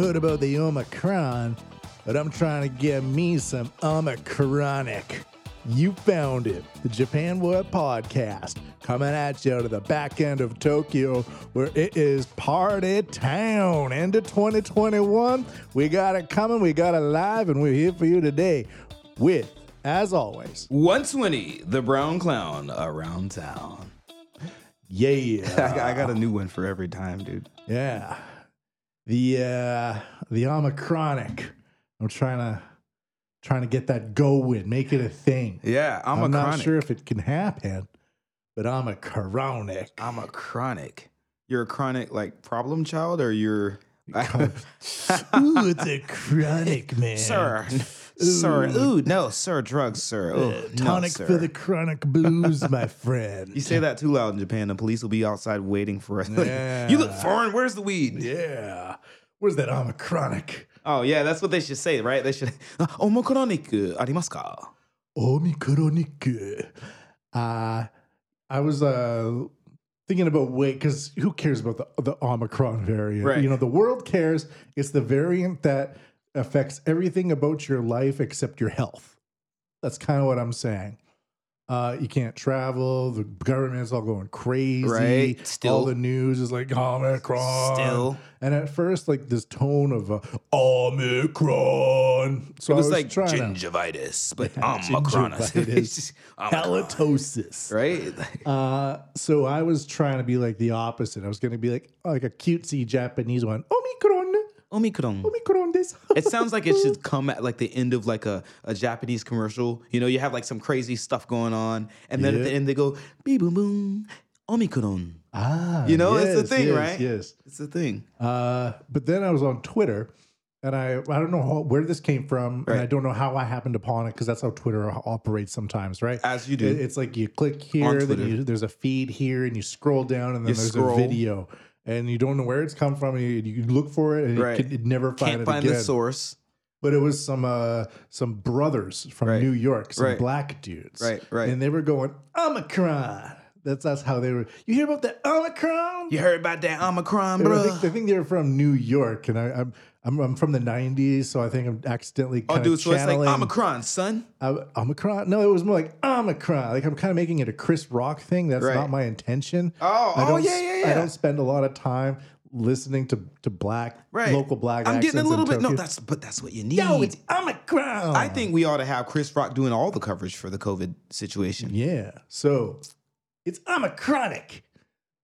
heard about the Omicron, but I'm trying to get me some Omicronic. You found it, the Japan What Podcast, coming at you out of the back end of Tokyo, where it is party town. End of 2021, we got it coming, we got it live, and we're here for you today with, as always, 120, the brown clown around town. yeah, I got a new one for every time, dude. yeah, the uh, the Omicronic. I'm trying to trying to get that go going, make it a thing. Yeah, I'm, I'm, not sure if it can happen, but I'm a chronic. I'm a chronic. You're a chronic like problem child, or you're Ooh, it's a chronic man. sir, sir. Ooh, no, sir, drugs, sir. Oh, Uh, no, tonic sir. for the chronic blues, my friend. You say that too loud in Japan, the police will be outside waiting for us. Yeah. you look foreign. Where's the weed? Yeah. Where's that Omicronic? Oh yeah, that's what they should say, right? They should. Omicronic arimasu ka? Omicronic. Uh, I was uh, thinking about weight because who cares about the, the Omicron variant? Right. You know, the world cares. It's the variant that affects everything about your life except your health. That's kind of what I'm saying. Uh, you can't travel. The government's all going crazy. Right. Still. all the news is like Omicron. Still. and at first, like this tone of uh, Omicron. So It was, I was like trying to gingivitis, but Omicron. Gingivitis. Omicron. halitosis. right? Uh, so I was trying to be like the opposite. I was going to be like like a cutesy Japanese one. Omicron, Omicron. Omicron this. It sounds like it should come at like the end of like a, a Japanese commercial. You know, you have like some crazy stuff going on, and then at the end they go beep boom boom Omicron. Ah, You know, it's the thing, yes, right? Yes. It's the thing. Uh, but then I was on Twitter, and I I don't know how, where this came from, and I don't know how I happened upon it because that's how Twitter operates sometimes, right? As you do. It- it's like you click here, then you, there's a feed here, and you scroll down, and then You there's scroll. a video, and you don't know where it's come from, and you, you look for it, and Right. you can never find Can't it find again. the source. But it was some uh some brothers from Right. New York, some Right. black dudes. Right, right. And they were going, Omicron. That's that's how they were. You hear about the Omicron? You heard about that Omicron, And I bro? think, I think they were from New York, and I, I'm, I'm I'm from the '90s, so I think I'm accidentally kind Oh, dude, of so it's like Omicron, son. uh, Omicron. No, it was more like Omicron. Like I'm kind of making it a Chris Rock thing. That's Right. not my intention. Oh, I oh, don't yeah, s- yeah, I don't spend a lot of time listening to to black Right. local black. I'm getting a accents in little bit. No, Tokyo. that's but that's what you need. yo, it's Omicron. I think we ought to have Chris Rock doing all the coverage for the COVID situation. Yeah. So it's Omicronic.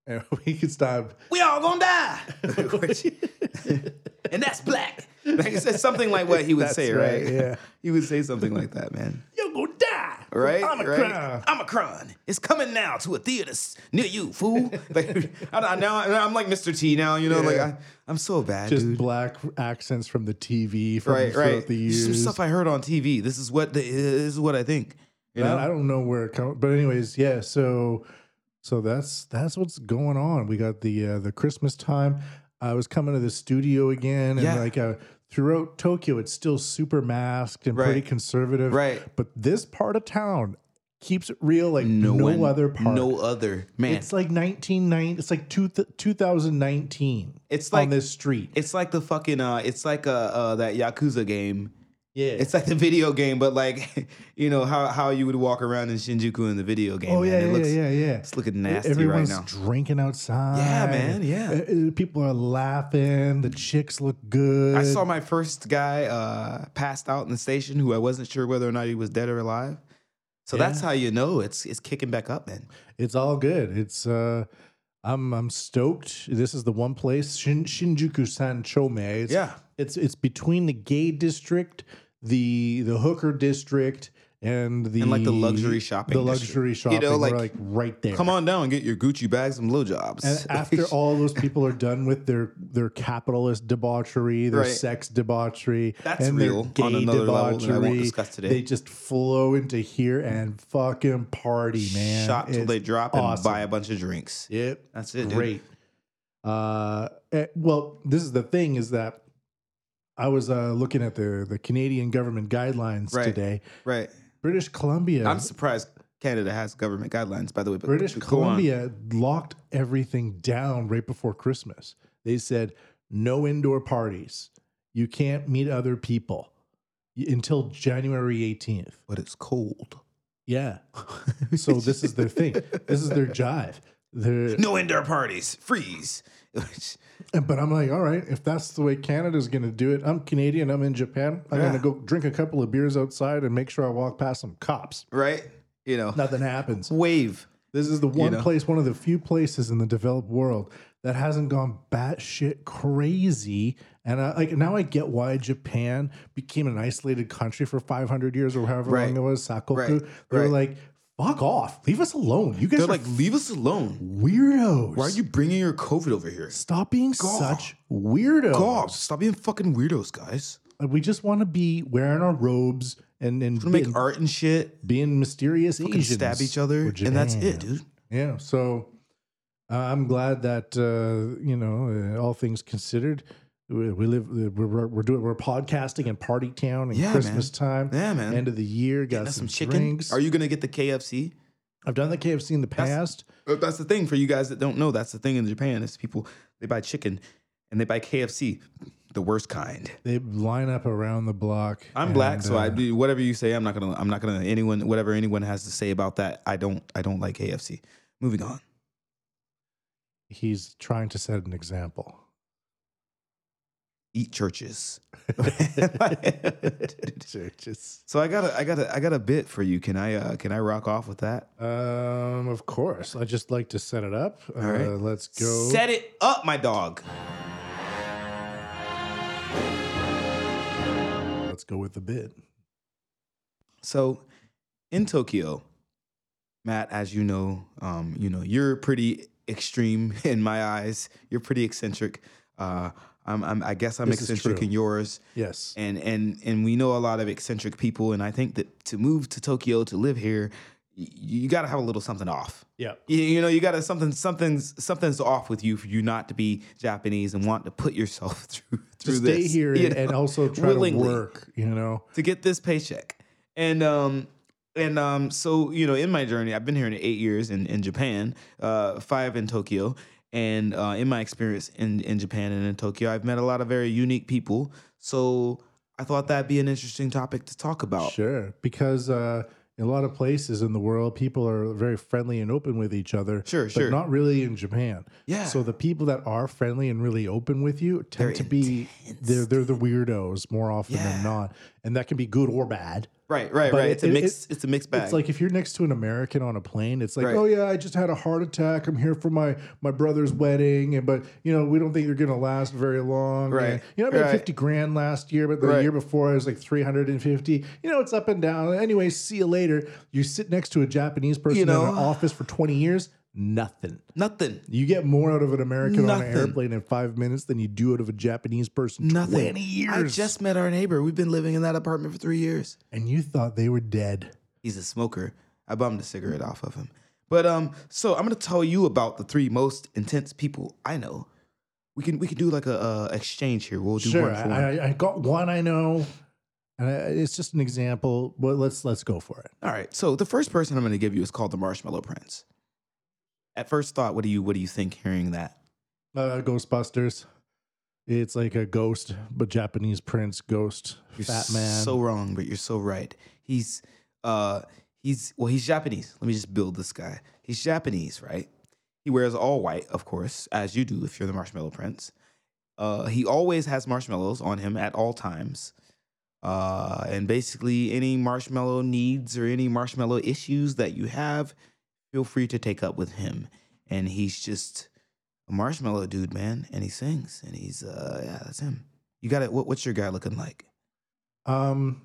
And we could stop. We all gonna die. and that's black. Like, it's something like what he would That's say, right, right? yeah. He would say something like that, man. You're gonna die. Right? Omicron. Right? Omicron. It's coming now to a theater near you, fool. like I, I, now I'm like Mr. T now, you know, like Yeah. I, I'm so bad, Just dude. black accents from the TV from right, throughout right. the years. Some stuff I heard on TV. This is what the, this is what I think. You know? I don't know where it comes, but anyways, yeah. So, so that's that's what's going on. We got the uh, the Christmas time. I was coming to the studio again, and Yeah. like uh, throughout Tokyo, it's still super masked and pretty conservative. Right. But this part of town keeps it real, like no, one- other part. No other man. It's like 1990. It's like two, 2019. It's on this street. It's like the fucking uh it's like uh, uh that Yakuza game. Yeah. It's like the video game, but like you know how how you would walk around in Shinjuku in the video game. oh man. yeah, it yeah, looks, yeah, yeah. It's looking nasty Everyone's right now. drinking outside. Yeah, man, yeah. People are laughing. The chicks look good. I saw my first guy uh passed out in the station who I wasn't sure whether or not he was dead or alive. So that's how you know it's it's kicking back up, man. It's all good. It's uh I'm I'm stoked. This is the one place Shin, Shinjuku San Chome. It's, Yeah. It's it's between the gay district, the the hooker district, and the And, like, the luxury shopping The district. luxury You know, like, like right there. Come on down and get your Gucci bags and blowjobs. And after all those people are done with their their capitalist debauchery, their Right. sex debauchery, That's and real their on another level that I won't debauchery, discuss today. they just flow into here and fucking party, man. shop till It's they drop awesome. and buy a bunch of drinks. Yep, That's it, dude. Great. Uh, eh, well, this is the thing: is that I was uh, looking at the the Canadian government guidelines Right. today. Right. British Columbia. I'm surprised Canada has government guidelines, by the way. But British on. Columbia locked everything down right before Christmas. They said no indoor parties, you can't meet other people until January 18th. But it's cold. Yeah. So this is their thing. This is their jive. They're, No indoor parties. Freeze. And- But I'm like, all right, if that's the way Canada's going to do it, I'm Canadian. I'm in Japan. I'm Yeah. going to go drink a couple of beers outside and make sure I walk past some cops. right? You know, Nothing happens. wave. This is the one know? place, one of the few places in the developed world that hasn't gone batshit crazy. And I, like now, I get why Japan became an isolated country for 500 years or however Right. long it was. Sakoku. Right. They were Right. like, "Fuck off, leave us alone. You guys They're are like, leave us alone. weirdos. Why are you bringing your COVID over here? Stop being such weirdos. God, stop being fucking weirdos, guys. Like, We just want to be wearing our robes and and To make art and shit, being mysterious fucking Asians. stab each other, and that's Japan. it, dude. Yeah. So uh, I'm glad that uh, you know, uh, all things considered, we, we live. uh, We're, we're doing. We're podcasting in Party Town and Yeah, Christmas time. Yeah, man. End of the year. Got some, some chicken. drinks. Are you gonna get the KFC? I've done the KFC in the past. Uh, That's the thing for you guys that don't know. That's the thing in Japan is people they buy chicken and they buy KFC, the worst kind. They line up around the block. I'm black, and, so I uh, do whatever you say. I'm not gonna. I'm not gonna. Anyone, whatever anyone has to say about that, I don't. I don't like KFC. Moving on. He's trying to set an example. Eat Church's. Church's. so I got a. I got a. I got a bit for you. Can I? Uh, can I rock off with that? Um, of course. I just like to set it up. All right. Uh, let's go. Set it up, my dog. Let's go with the bit. So, in Tokyo, Matt, as you know, um, you know you're pretty extreme in my eyes. You're pretty eccentric. Uh, I'm, I'm, I guess I'm This eccentric in yours, Yes. and and and we know a lot of eccentric people. And I think that to move to Tokyo to live here, y- you got to have a little something off. Yeah. You, you know, you got to something something's something's off with you for you not to be Japanese and want to put yourself through To through stay this, here you and, and also try to work, you know. to get this paycheck. And um and um so you know in my journey I've been here in 8 years in in Japan, uh 5 in Tokyo. And uh, in my experience in, in Japan and in Tokyo, I've met a lot of very unique people. So I thought that'd be an interesting topic to talk about. Sure. Because uh, in a lot of places in the world, people are very friendly and open with each other. Sure, but sure. not really in Japan. Yeah. So the people that are friendly and really open with you tend They're to be they're they're the weirdos more often Yeah. than not, and that can be good or bad. Right, right, But right. it- It's a it- it's a mixed bag. It's like if you're next to an American on a plane, it's like, Right. oh yeah, I just had a heart attack. I'm here for my my brother's wedding, and but you know we don't think you're gonna last very long. Right. And, you know, I made Right. fifty grand last year, but the Right. year before I was like three hundred and fifty. You know, it's up and down. Anyway, see you later. You sit next to a Japanese person know. in an office for twenty years, nothing. Nothing. You get more out of an American on an airplane in five minutes than you do out of a Japanese person Nothing. twenty years. I just met our neighbor. We've been living in that apartment for three years. and you thought they were dead. He's a smoker. I bummed a cigarette off of him. But um, so I'm gonna tell you about the three most intense people I know. We can we can do like a, uh exchange here. We'll do Sure, one for one. I, I- I got one I know, and I, it's just an example. But let's let's go for it. All right. So the first person I'm gonna give you is called the Marshmallow Prince. At first thought, what do you what do you think hearing that? Uh, Ghostbusters. It's like a ghost, but Japanese prince ghost, You're fat man. so wrong, but you're so right. He's uh he's well, he's Japanese. Let me just build this guy. He's Japanese, right? He wears all white, of course, as you do if you're the Marshmallow Prince. Uh, he always has marshmallows on him at all times. Uh, and basically, any marshmallow needs or any marshmallow issues that you have, feel free to take up with him. And he's just a marshmallow dude, man. And he sings, and he's uh, yeah, that's him. You got it. What, what's your guy looking like? Um,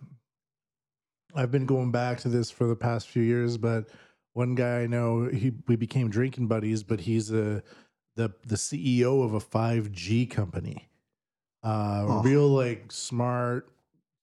I've been going back to this for the past few years, but one guy I know, he we became drinking buddies, but he's a the the CEO of a five G company. Uh, Oh. real like smart,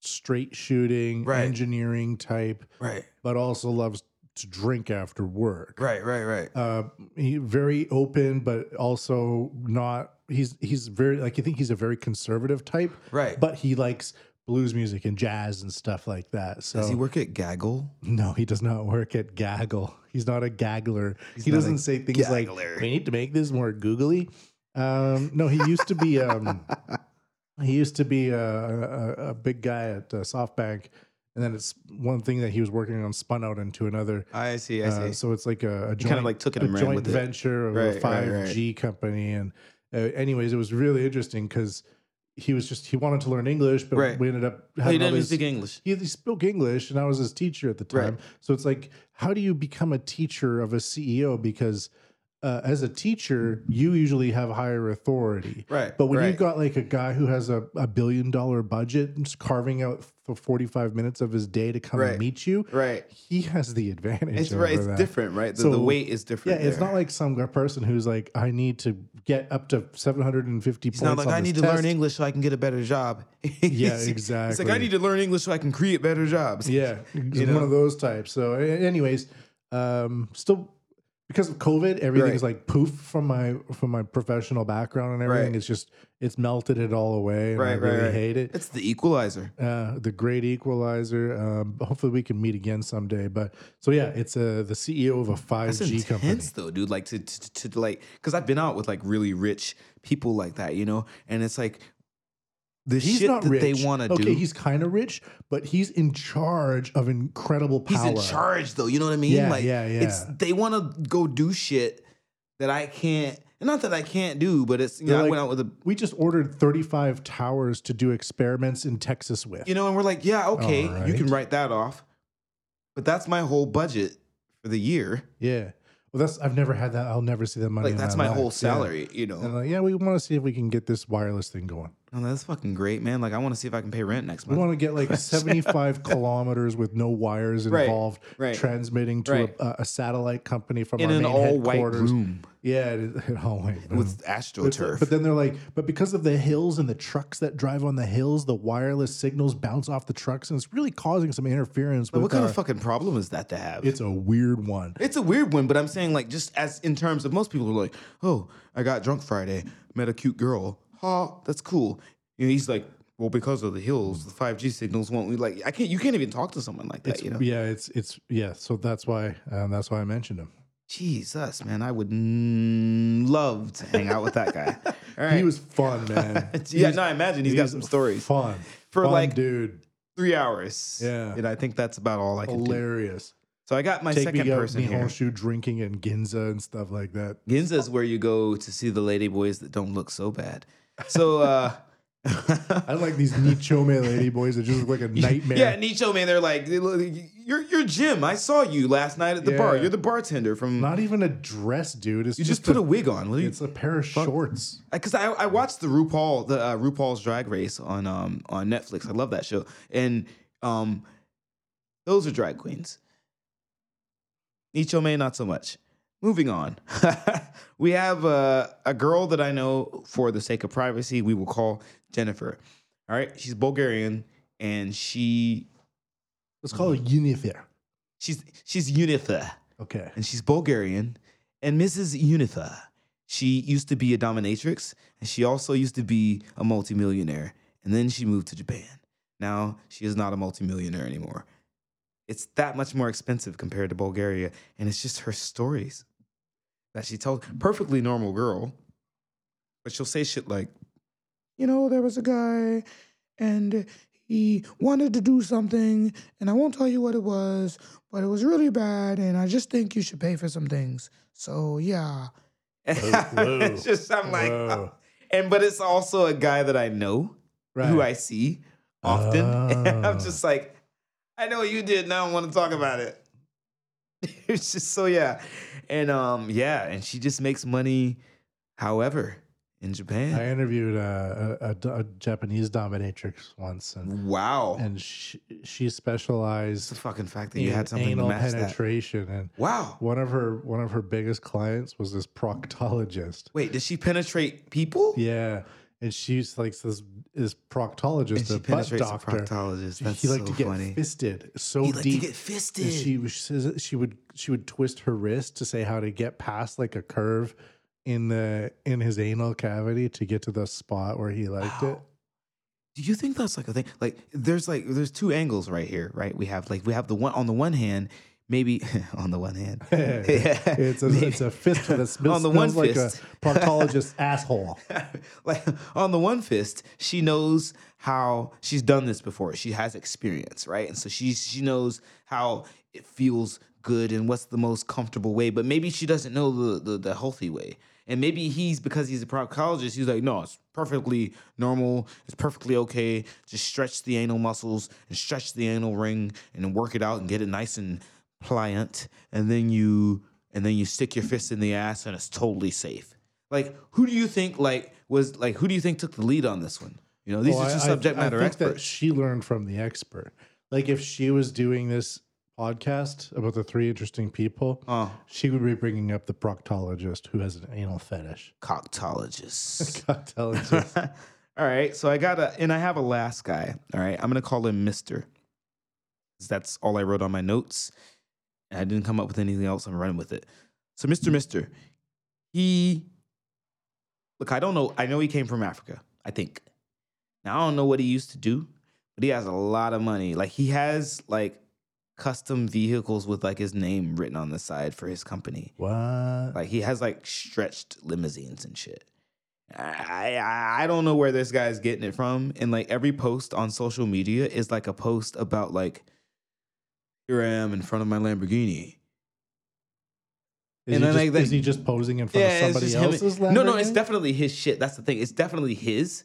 straight shooting, Right. engineering type, Right, but also loves to drink after work. right, right, right. uh he very open but also not he's he's very like i think he's a very conservative type Right. but he likes blues music and jazz and stuff like that so Does he work at Gaggle? no he does not work at gaggle he's not a gaggler he doesn't say things like gaggler. we need to make this more googly um no he used to be um He used to be a, a, a big guy at uh, SoftBank, and then it's one thing that he was working on spun out into another. I see. I Uh, see. so it's like a, a joint, kinda like took it a and joint with it. venture of Right, a right, five right. G company. And uh, anyways, it was really interesting because he was just he wanted to learn English, but Right. we ended up having all didn't these- speak English. he, he spoke English, and I was his teacher at the time. Right. So it's like, how do you become a teacher of a CEO? Because uh, as a teacher, you usually have higher authority. Right. But when right. you've got like a guy who has a, a billion dollar budget and carving out for 45 minutes of his day to come Right. and meet you, right. he has the advantage. It's right. It's that. different, right? The, So- the weight is different. Yeah, different. it's not like some person who's like, I need to get up to 750 He's points. not like I need to test." learn English so I can get a better job. Yeah, exactly. It's like. I need to learn English so I can create better jobs. Yeah, he's know? one of those types. So, anyways, um, still because of COVID, everything is like poof from my from my professional background and everything. Right. It's just it's melted it all away. And I Right, right, really right. hate it. It's the equalizer. Uh, the great equalizer. Um, hopefully, we can meet again someday. But so yeah, it's uh, the CEO of a five That's G intense company. though, dude. Like to, to, to like, because I've been out with like really rich people like that, you know, and it's like the He's shit not that rich. they want to okay, do. he's kind of rich, but he's in charge of incredible power. He's in charge though. You know what I mean? Yeah, like, yeah, yeah. It's they want to go do shit that I can't. and Not that I can't do, but it's you They're know I went out with a We just ordered 35 towers to do experiments in Texas with. you know, and we're like, yeah, okay, All you can write that off, but that's my whole budget for the year. Yeah. Well, that's I've never had that. I'll never see that money. Like that's my my whole Yeah. salary, you know. Like, yeah, we want to see if we can get this wireless thing going. Oh, that's fucking great, man. Like I want to see if I can pay rent next We month. want to get like 75 kilometers with no wires Right, involved, right, transmitting to right. a, a satellite company from in our an main all white headquarters. room Yeah, it, it, all white room. with astroturf. but then they're like, but because of the hills and the trucks that drive on the hills, the wireless signals bounce off the trucks, and it's really causing some interference. With what kind our- of fucking problem is that to have? It's a weird one. It's a weird one, but I'm saying like just as in terms of most people are like, oh, I got drunk Friday, met a cute girl. Ha, that's cool. You know, he's like, well, because of the hills, the 5G signals won't. We like, I can't. You can't even talk to someone like that. It's, you know, Yeah, it's it's yeah. So that's why um, that's why I mentioned him. Jesus, man, I would mm, love to hang out with that guy. All right, He was fun, man. yeah, no, I imagine he's got some stories. Fun For, Fun like, dude, Three hours. Yeah. and I think that's about all I can do. hilarious. So I got my Take second me person here. Nihonshu drinking in Ginza and stuff like that. Ginza is where you go to see the lady boys that don't look so bad. So. uh I like these Nichome lady boys that just look like a nightmare. Yeah, Nicho man, they're like, you're you're Jim. I saw you last night at the bar. You're the bartender from. Not even a dress, dude. It's you just, put a wig on. What It's a pair of shorts. Because I, I watched the RuPaul the uh, RuPaul's Drag Race on um on Netflix. I love that show, and um those are drag queens. Nichome, not so much. Moving on, we have uh, a girl that I know for the sake of privacy, we will call Jennifer. All right, she's Bulgarian, and she Let's call it Unifair. she's she's Unitha. Okay. and she's Bulgarian. And Mrs. Unitha, she used to be a dominatrix, and she also used to be a multimillionaire. And then she moved to Japan. Now she is not a multimillionaire anymore. It's that much more expensive compared to Bulgaria, and it's just her stories that she tells. Perfectly normal girl, but she'll say shit like, "You know, there was a guy, and he wanted to do something, and I won't tell you what it was, but it was really bad, and I just think you should pay for some things. So yeah. it's just I'm like, Whoa. Uh, and but it's also a guy that I know who I see often. And I'm Oh. just like, I know what you did. Now I don't want to talk about it. it's just so yeah, and um yeah, and she just makes money, however, in Japan. I interviewed a, a, a Japanese dominatrix once, and wow, and she, she specialized the fucking fact that you had something to anal match that. penetration. And Wow. one of her one of her biggest clients was this proctologist. Wait, did she penetrate people? Yeah, and she's like this this proctologist, a butt penetrates a doctor. proctologist. That's he liked so to get funny. fisted so He deep. to get fisted. and she says she would she would twist her wrist to say how to get past like a curve in the in his anal cavity to get to the spot where he liked it. Do you think that's like a thing? Like, there's like there's two angles right here, right? We have like we have the one on the one hand, maybe on the one hand, it's a it's a fist that smells, On the one smells like fist. a proctologist asshole. like on the one fist, she knows how she's done this before. She has experience, right? And so she she knows how it feels good and what's the most comfortable way. But maybe she doesn't know the the, the healthy way. And maybe he's because he's a proctologist. He's like, no, it's perfectly normal. It's perfectly okay. Just stretch the anal muscles and stretch the anal ring and work it out and get it nice and pliant. And then you and then you stick your fist in the ass and it's totally safe. Like, who do you think like was like who do you think took the lead on this one? You know, these Well, are just I- I- subject matter I think that she learned from the expert. Like if she was doing this podcast about the three interesting people, Oh, she would be bringing up the proctologist who has an anal fetish. coctologists. Proctologist. all right, so I got a and I have a last guy. All right, I'm gonna call him Mister. That's all I wrote on my notes. And I didn't come up with anything else. I'm running with it. So Mister Mister, he look. I don't know. I know he came from Africa. I think. Now I don't know what he used to do, but he has a lot of money. Like he has like custom vehicles with like his name written on the side for his company. what? Like he has like stretched limousines and shit. I, I I don't know where this guy's getting it from. And like every post on social media is like a post about like, here I am in front of my Lamborghini. Is, and he then, just, like, is he just posing in front Yeah, of somebody just him. else's No, no, it's definitely his shit. That's the thing. It's definitely his.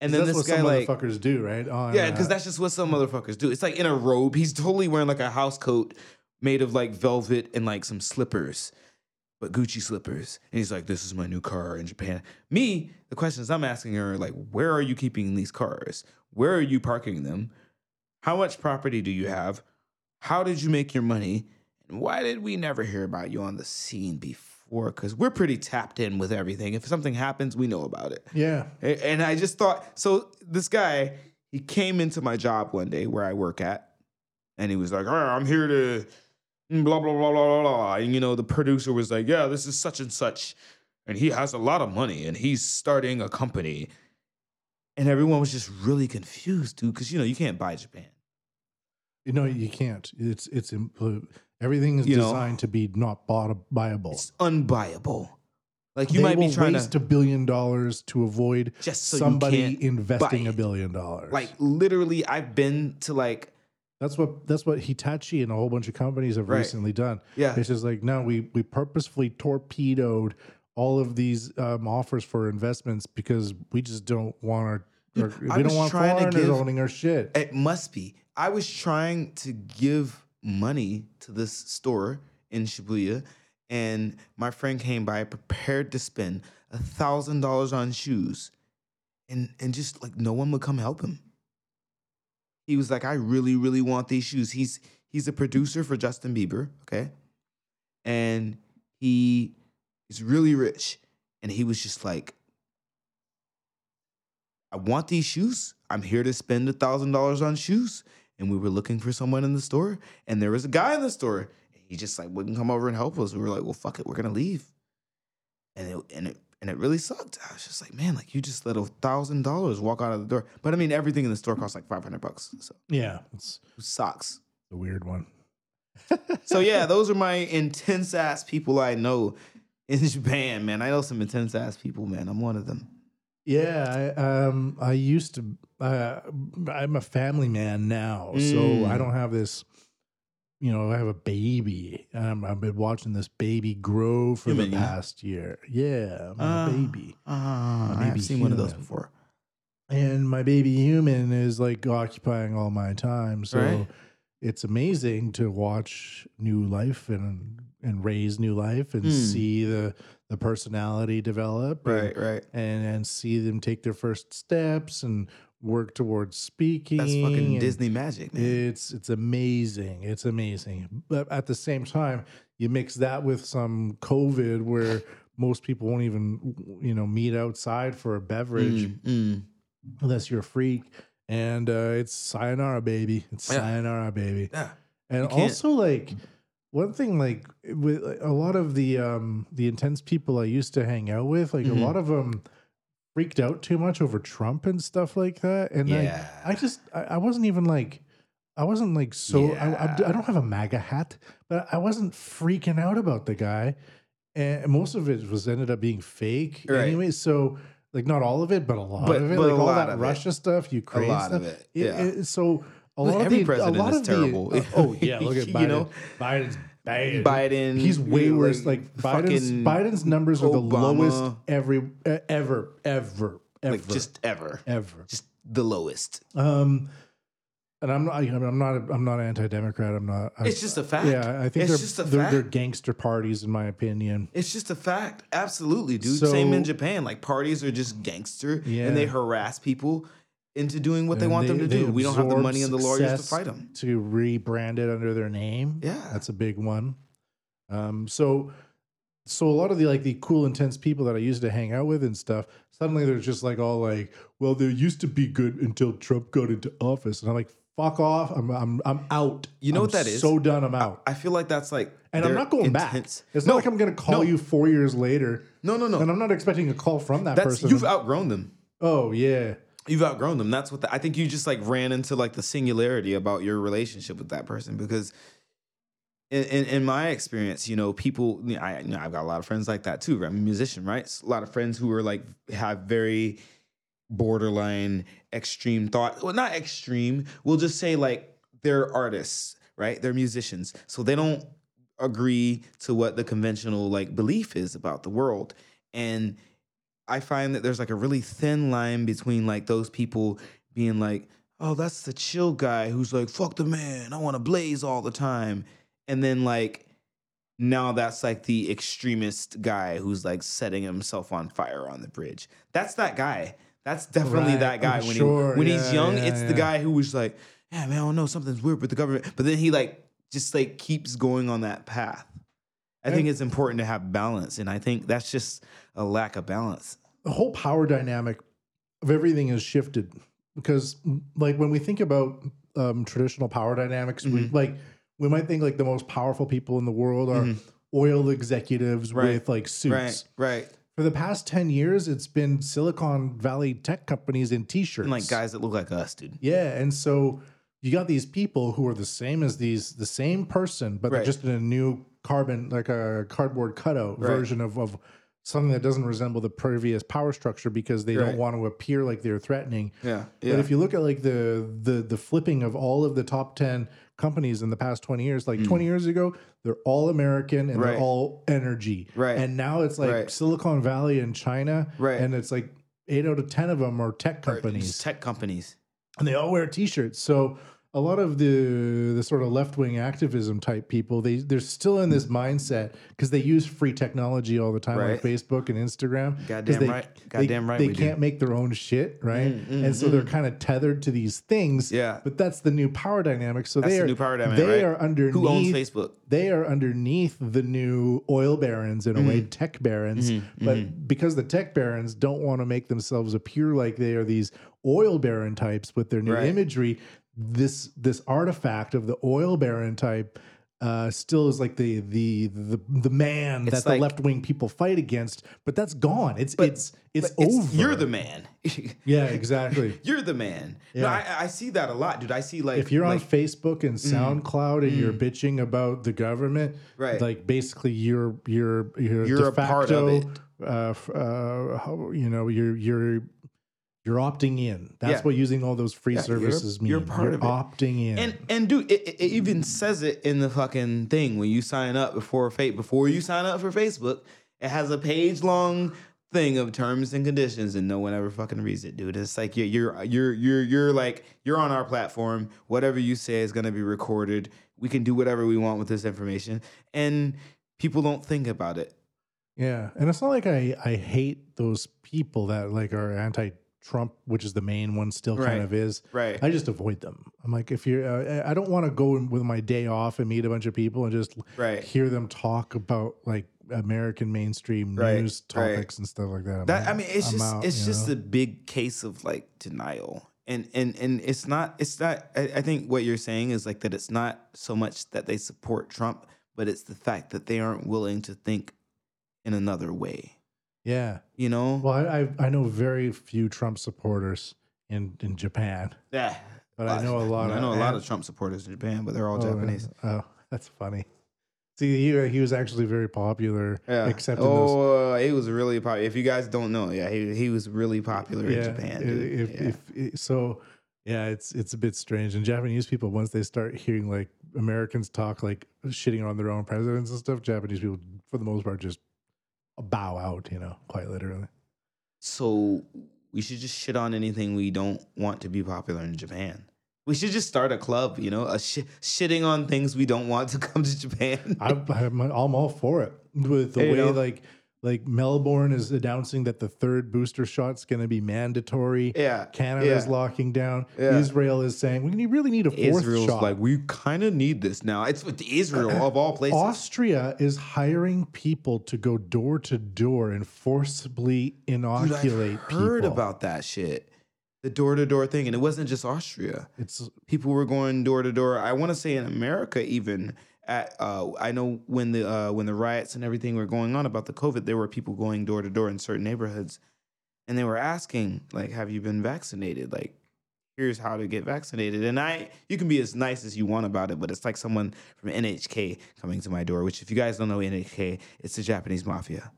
And then that's this what guy some like motherfuckers do, right? On, Yeah, because that's just what some motherfuckers do. It's like in a robe. He's totally wearing like a house coat made of like velvet and like some slippers, but Gucci slippers. And he's like, "This is my new car in Japan." Me, the questions I'm asking are like, "Where are you keeping these cars? Where are you parking them? How much property do you have? How did you make your money? And why did we never hear about you on the scene before? Because we're pretty tapped in with everything. If something happens, we know about it." yeah. And I just thought, so this guy, he came into my job one day where I work at, and he was like, "Oh, I'm here to mm, blah, blah, blah, blah, blah, blah. And, you know, the producer was like, yeah, this is such and such. And he has a lot of money and he's starting a company. And everyone was just really confused, dude, because, you know, you can't buy Japan. Know, you can't. It's it's im- everything is You know, designed to be not bought buyable. It's unbuyable. Like, you they might will be trying to waste to, a billion dollars to avoid just so somebody you can't investing buy a it. billion dollars. Like, literally, I've been to like, that's what that's what Hitachi and a whole bunch of companies have Right. recently done. yeah. It's just like no, we we purposefully torpedoed all of these um, offers for investments because we just don't want our, our I we was don't want trying to foreigners give- owning our shit. It must be. I was trying to give money to this store in Shibuya, and my friend came by prepared to spend a thousand dollars on shoes, and and just like no one would come help him. He was like, "I really, really want these shoes." He's he's a producer for Justin Bieber, okay, and he is really rich, and he was just like, I want these shoes. I'm here to spend a thousand dollars on shoes. And we were looking for someone in the store, and there was a guy in the store. He just like wouldn't come over and help us. We were like, well, fuck it, we're gonna leave. And it and it and it really sucked. I was just like, man, like you just let a thousand dollars walk out of the door. But I mean, everything in the store costs like five hundred bucks. So Yeah, it's socks. a weird one. So yeah, those are my intense ass people I know in Japan, man. I know some intense ass people, man. I'm one of them. Yeah, I, um, I used to. Uh, I'm a family man now, so Mm. I don't have this. You know, I have a baby. Um, I've been watching this baby grow for Human, the yeah? past year. Yeah, my Ah. baby, Ah, baby I've seen one of those before. and my baby human is like occupying all my time. So Right. it's amazing to watch new life and and raise new life and Hmm. see the the personality develop. and- Right, right. and and see them take their first steps and work towards speaking. That's fucking Disney magic, man. It's it's amazing. It's amazing. But at the same time, you mix that with some COVID where most people won't even you know meet outside for a beverage Mm, mm. unless you're a freak. And uh, it's sayonara, baby. It's Yeah. sayonara, baby. Yeah. And also, like one thing, like with a lot of the um the intense people I used to hang out with, like Mhm. a lot of them freaked out too much over Trump and stuff like that. And Yeah. I, I just I, I wasn't even like I wasn't like so. I, I, I don't have a MAGA hat, but I wasn't freaking out about the guy, and most of it was ended up being fake Right. anyway. So like not all of it, but a lot But- of it, like a all lot that of it. Russia stuff, Ukraine lot stuff. of it, It- yeah. it- so a lot every of the, president a lot is terrible. The, uh, oh yeah, look at You Biden. know? Biden's bad. Biden, He's way like, worse. Like Biden's fucking Biden's numbers are the Obama. lowest every uh, ever ever ever like just ever, ever. just the lowest. Um, and I'm not. I'm not. I'm not anti-democrat. I'm not. I, It's just a fact. yeah. I think it's they're, just a they're, fact. they're gangster parties, in my opinion. It's just a fact. Absolutely, dude. So- Same in Japan. Like parties are just gangster Yeah. and they harass people into doing what they And want them to do. We don't have the money and the lawyers to fight them. To rebrand it under their name. Yeah. that's a big one. Um, so, so a lot of the like the cool, intense people that I used to hang out with and stuff, suddenly they're just like all like, well, they used to be good until Trump got into office, and I'm like, fuck off, I'm I'm I'm out. You know I'm what that is? So done, I'm out. I feel like that's like and I'm not going intense- back. It's no, not like I'm going to call no. you four years later, No, no, no. and I'm not expecting a call from that that's person. you've outgrown them. oh yeah, You've outgrown them. That's what the, I think. You just like ran into like the singularity about your relationship with that person because, in, in, in my experience, you know, people. I you know I've got a lot of friends like that too. I'm a musician, right? A lot of friends who are like have very borderline extreme thought. Well, not extreme. We'll just say like they're artists, right? They're musicians, so they don't agree to what the conventional like belief is about the world and I find that there's like a really thin line between like those people being like, oh, that's the chill guy who's like, fuck the man, I want to blaze all the time. And then like, now that's like the extremist guy who's like setting himself on fire on the bridge. That's that guy. That's definitely Right, that guy. I'm when sure. he, when Yeah, he's young, yeah, it's the guy who was like, yeah, man, I don't know, something's weird with the government. But then he like just like keeps going on that path. I think it's important to have balance, and I think that's just a lack of balance. The whole power dynamic of everything has shifted because like when we think about um, traditional power dynamics we Mhm. like we might think like the most powerful people in the world are Mhm. oil executives Right. with like suits Right, right. for the past 10 years it's been silicon valley tech companies in t-shirts And like guys that look like us, dude. yeah and so you got these people who are the same as these the same person but they're just in a new carbon like a cardboard cutout Right. version of, of something that doesn't resemble the previous power structure because they Right. don't want to appear like they're threatening Yeah, but if you look at like the the the flipping of all of the top 10 companies in the past 20 years like 20 years ago they're all american and Mm. Right. they're all energy Right. and now it's like Right. silicon valley and china Right. and it's like 8 out of 10 of them are tech companies tech companies. and they all wear t-shirts so a lot of the the sort of left-wing activism type people they they're still in this mindset because they use free technology all the time like facebook and Instagram. Goddamn they, right. they- Goddamn right they we can't make their own shit right Mm, mm, and so they're kind of tethered to these things Yeah. but that's the new power dynamic so That's they the are new power dynamic, they right? are underneath Who owns Facebook? they are underneath the new oil barons in a Mm-hmm. way, tech barons. But because the tech barons don't want to make themselves appear like they are these oil baron types with their new Right. imagery, this this artifact of the oil baron type uh, still is like the the the the man It's that the left wing people fight against. But that's gone. It's it's it's But over. You're the man. yeah, exactly. You're the man. No, I, I see that a lot, dude. I see like if you're on Facebook and SoundCloud and you're bitching about the government, Right. Like basically, you're you're you're, You're de a part of facto, it. Uh, uh, you know, you're you're you're opting in. That's Yeah. what using all those free Yeah, you're- services mean. you're part of it. opting in. And and dude, it, it even says it in the fucking thing when you sign up before fate before you sign up for Facebook. It has a page long thing of terms and conditions, and no one ever fucking reads it, dude. It's like you're you're you're you're you're like you're on our platform. Whatever you say is gonna be recorded. We can do whatever we want with this information, and people don't think about it. yeah, and it's not like I I hate those people that like are anti. Trump, which is the main one, still Right. kind of is. Right. I just avoid them. I'm like, if you're, uh, I don't want to go in with my day off and meet a bunch of people and just Right. hear them talk about like American mainstream Right, news topics and stuff like that. I'm That like, I mean, it's I'm just out, it's just know? a big case of like denial, and and and it's not it's not. I, I think what you're saying is like that it's not so much that they support Trump, but it's the fact that they aren't willing to think in another way. Yeah. You know? Well, I, I I know very few Trump supporters in in Japan. yeah. but I know a lot. I of know a lot of Trump supporters in Japan, but they're all Oh, Japanese. Oh, that's funny. See, he, he was actually very popular, Yeah. except in those. oh, uh, he was really popular. If you guys don't know, yeah, he he was really popular in Japan. If, Yeah. if, if so, yeah, it's it's a bit strange. And Japanese people, once they start hearing like Americans talk like shitting on their own presidents and stuff, Japanese people, for the most part, just bow out. You know, quite literally. so we should just shit on anything we don't want to be popular in Japan. We should just start a club, you know, a shi shitting on things we don't want to come to Japan. I'm, I'm I'm all for it with the you way know. like like Melbourne is announcing that the third booster shot's going to be mandatory. yeah, Canada's yeah. locking down. Yeah. Israel is saying we really need a fourth Israel's shot. like we kind of need this now. It's with Israel of all places. Austria is hiring people to go door to door and forcibly Dude, I've inoculate heard people. about that shit, the door to door thing, and it wasn't just Austria. it's people were going door to door. I want to say in America, even at uh, I know when the uh, when the riots and everything were going on about the COVID, there were people going door to door in certain neighborhoods, and they were asking like, "Have you been vaccinated?" Like, here's how to get vaccinated. And I, you can be as nice as you want about it, but it's like someone from NHK coming to my door. Which, if you guys don't know NHK, it's the Japanese mafia.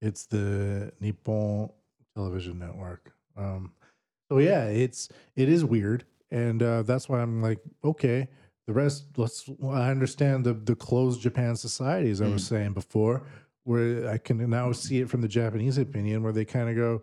it's the Nippon Television Network. Um, so yeah, it's it is weird, and uh, that's why I'm like, okay, the rest. Let's. I understand the the closed Japan society, as I was saying before, where I can now see it from the Japanese opinion, where they kind of go,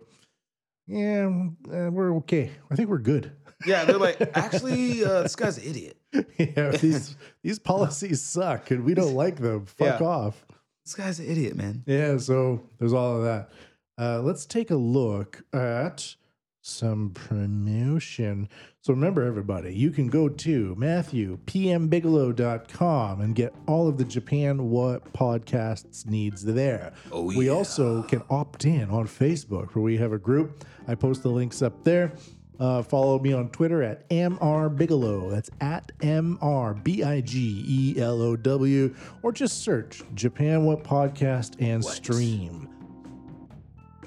yeah, uh, we're okay. I think we're good. Yeah, they're like, actually, uh, this guy's an idiot. yeah, these these policies suck, and we don't like them. Fuck Yeah. off. This guy's an idiot, man. Yeah, so there's all of that. Uh, let's take a look at some promotion. So remember, everybody, you can go to MatthewPMBigelow.com and get all of the Japan What podcasts needs there. Oh, yeah. We also can opt in on Facebook where we have a group. I post the links up there. Uh, follow me on Twitter at MR Bigelow. That's at M R B I G E L O W. Or just search Japan What Podcast and stream.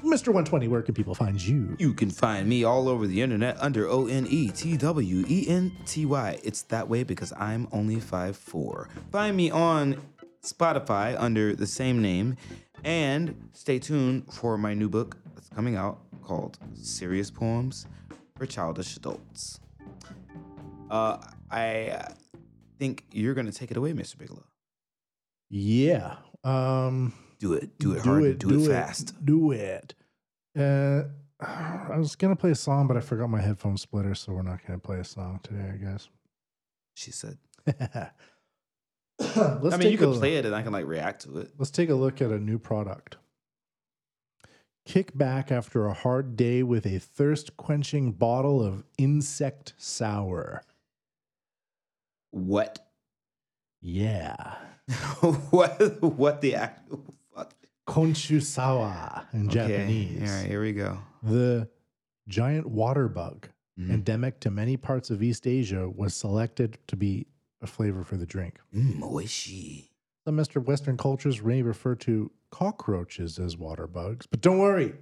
Mr. 120, where can people find you? You can find me all over the internet under O N E T W E N T Y. It's that way because I'm only 5'4. Find me on Spotify under the same name. And stay tuned for my new book that's coming out called Serious Poems for Childish Adults. Uh, I uh, think you're going to take it away, Mr. Bigelow. Yeah. Um, Do it. Do it hard. and do, it, fast. Do it. Uh, I was going to play a song, but I forgot my headphone splitter, so we're not going to play a song today, I guess. She said. let's I mean, you can a- play it and I can like react to it. Let's take a look at a new product. Kick back after a hard day with a thirst quenching bottle of insect sour. What? Yeah. what? What the actual fuck? Konchu sour in Japanese. All right, here we go. The giant water bug, Mm. endemic to many parts of East Asia, was selected to be a flavor for the drink. Mm, oishi. Some Mr. Western cultures may refer to cockroaches as water bugs, but don't worry,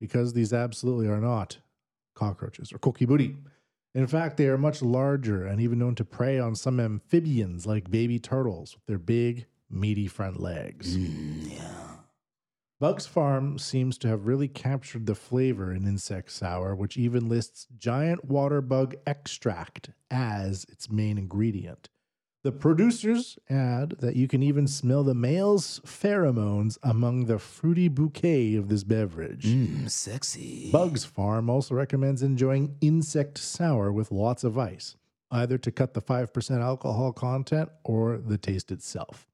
because these absolutely are not cockroaches or kokiburi. In fact, they are much larger and even known to prey on some amphibians like baby turtles with their big, meaty front legs. Mm, yeah. Bugs Farm seems to have really captured the flavor in insect sour, which even lists giant water bug extract as its main ingredient. The producers add that you can even smell the male's pheromones among the fruity bouquet of this beverage. Mmm, sexy. Bugs Farm also recommends enjoying insect sour with lots of ice, either to cut the 5% alcohol content or the taste itself.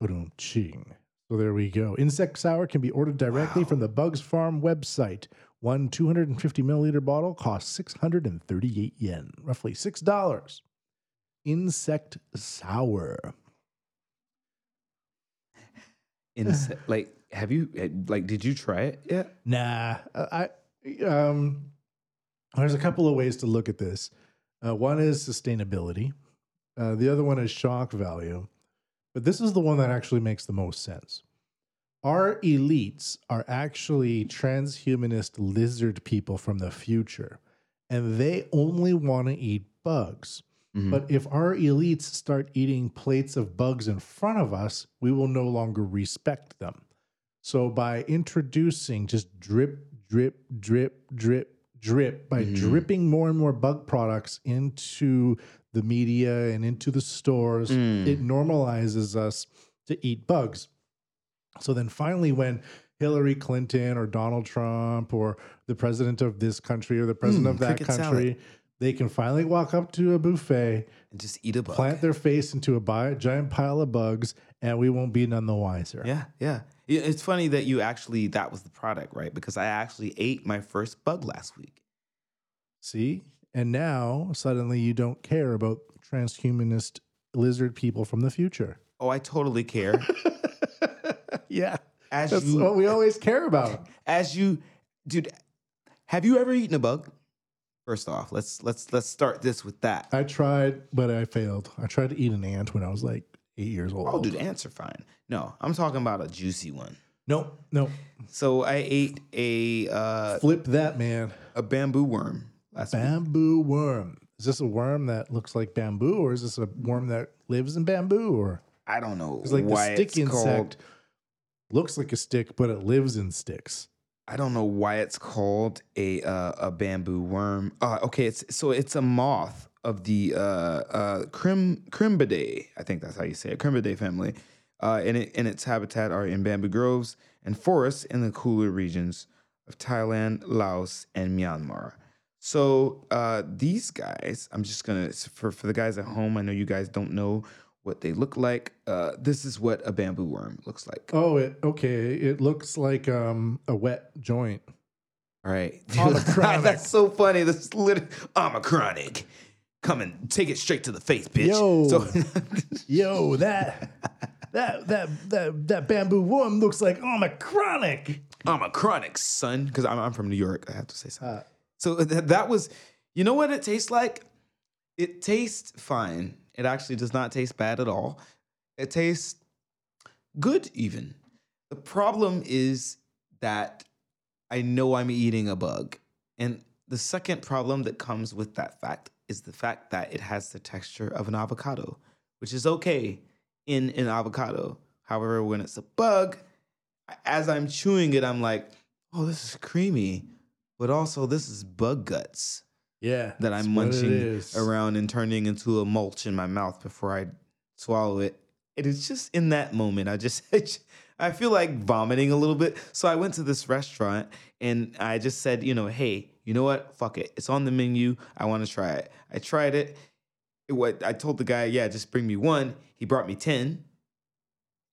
Ba-dum-ching. So there we go. Insect sour can be ordered directly Wow. from the Bugs Farm website. One 250 milliliter bottle costs 638 yen, roughly $6. Insect sour. Insect, like, have you eh, like? Did you try it yet? Nah, I I- um, there's a couple of ways to look at this. Uh, one is sustainability. Uh, the other one is shock value. But this is the one that actually makes the most sense. Our elites are actually transhumanist lizard people from the future, and they only want to eat bugs. Mhm. But if our elites start eating plates of bugs in front of us, we will no longer respect them. So by introducing just drip, drip, drip, drip, drip, by Mhm. dripping more and more bug products into the media and into the stores, Mm. it normalizes us to eat bugs. So then finally, when Hillary Clinton or Donald Trump or the president of this country or the president Mm, of that country, salad. they can finally walk up to a buffet, and just eat a bug. plant their face into a bi- giant pile of bugs, and we won't be none the wiser. Yeah, yeah. Yeah, It's funny that you actually that was the product, right? Because I actually ate my first bug last week. See? And now suddenly you don't care about transhumanist lizard people from the future. Oh, I totally care. yeah. As That's you what we always care about. as you dude, have you ever eaten a bug? First off, let's let's let's start this with that. I tried, but I failed. I tried to eat an ant when I was like eight years old. Oh, dude, ants are fine. No, I'm talking about a juicy one. Nope, nope. So I ate a uh, Flip that, man. a bamboo worm last week. Bamboo worm. Is this a worm that looks like bamboo, or is this a worm that lives in bamboo? Or I don't know it's like the stick it's called. insect looks like a stick, but it lives in sticks. I don't know why it's called a uh, a bamboo worm. Uh, okay, it's so it's a moth of the uh, uh, Crim Crimbidae. I think that's how you say it. Crimbidae family. Uh, and it and its habitat are in bamboo groves and forests in the cooler regions of Thailand, Laos, and Myanmar. So uh, these guys, I'm just gonna for for the guys at home. I know you guys don't know what they look like. Uh, this is what a bamboo worm looks like. Oh, it okay. It looks like um a wet joint. All right. Omicronic. That's so funny. This is literally Omicronic. Come and take it straight to the face, bitch. Yo. So, Yo, that that that that that bamboo worm looks like Omicronic. Omicronic, son. Because I'm, I'm from New York. I have to say something. Uh, So th- that was, you know what it tastes like? It tastes fine. It actually does not taste bad at all. It tastes good, even. The problem is that I know I'm eating a bug. And the second problem that comes with that fact is the fact that it has the texture of an avocado, which is okay in an avocado. However, when it's a bug, as I'm chewing it, I'm like, oh, this is creamy, but also this is bug guts yeah, that I'm munching around and turning into a mulch in my mouth before I swallow it. And It is just in that moment, I just I feel like vomiting a little bit. So I went to this restaurant and I just said, you know, hey, you know what? Fuck it. It's on the menu. I want to try it. I tried it. It what I told the guy, yeah, just bring me one. He brought me ten.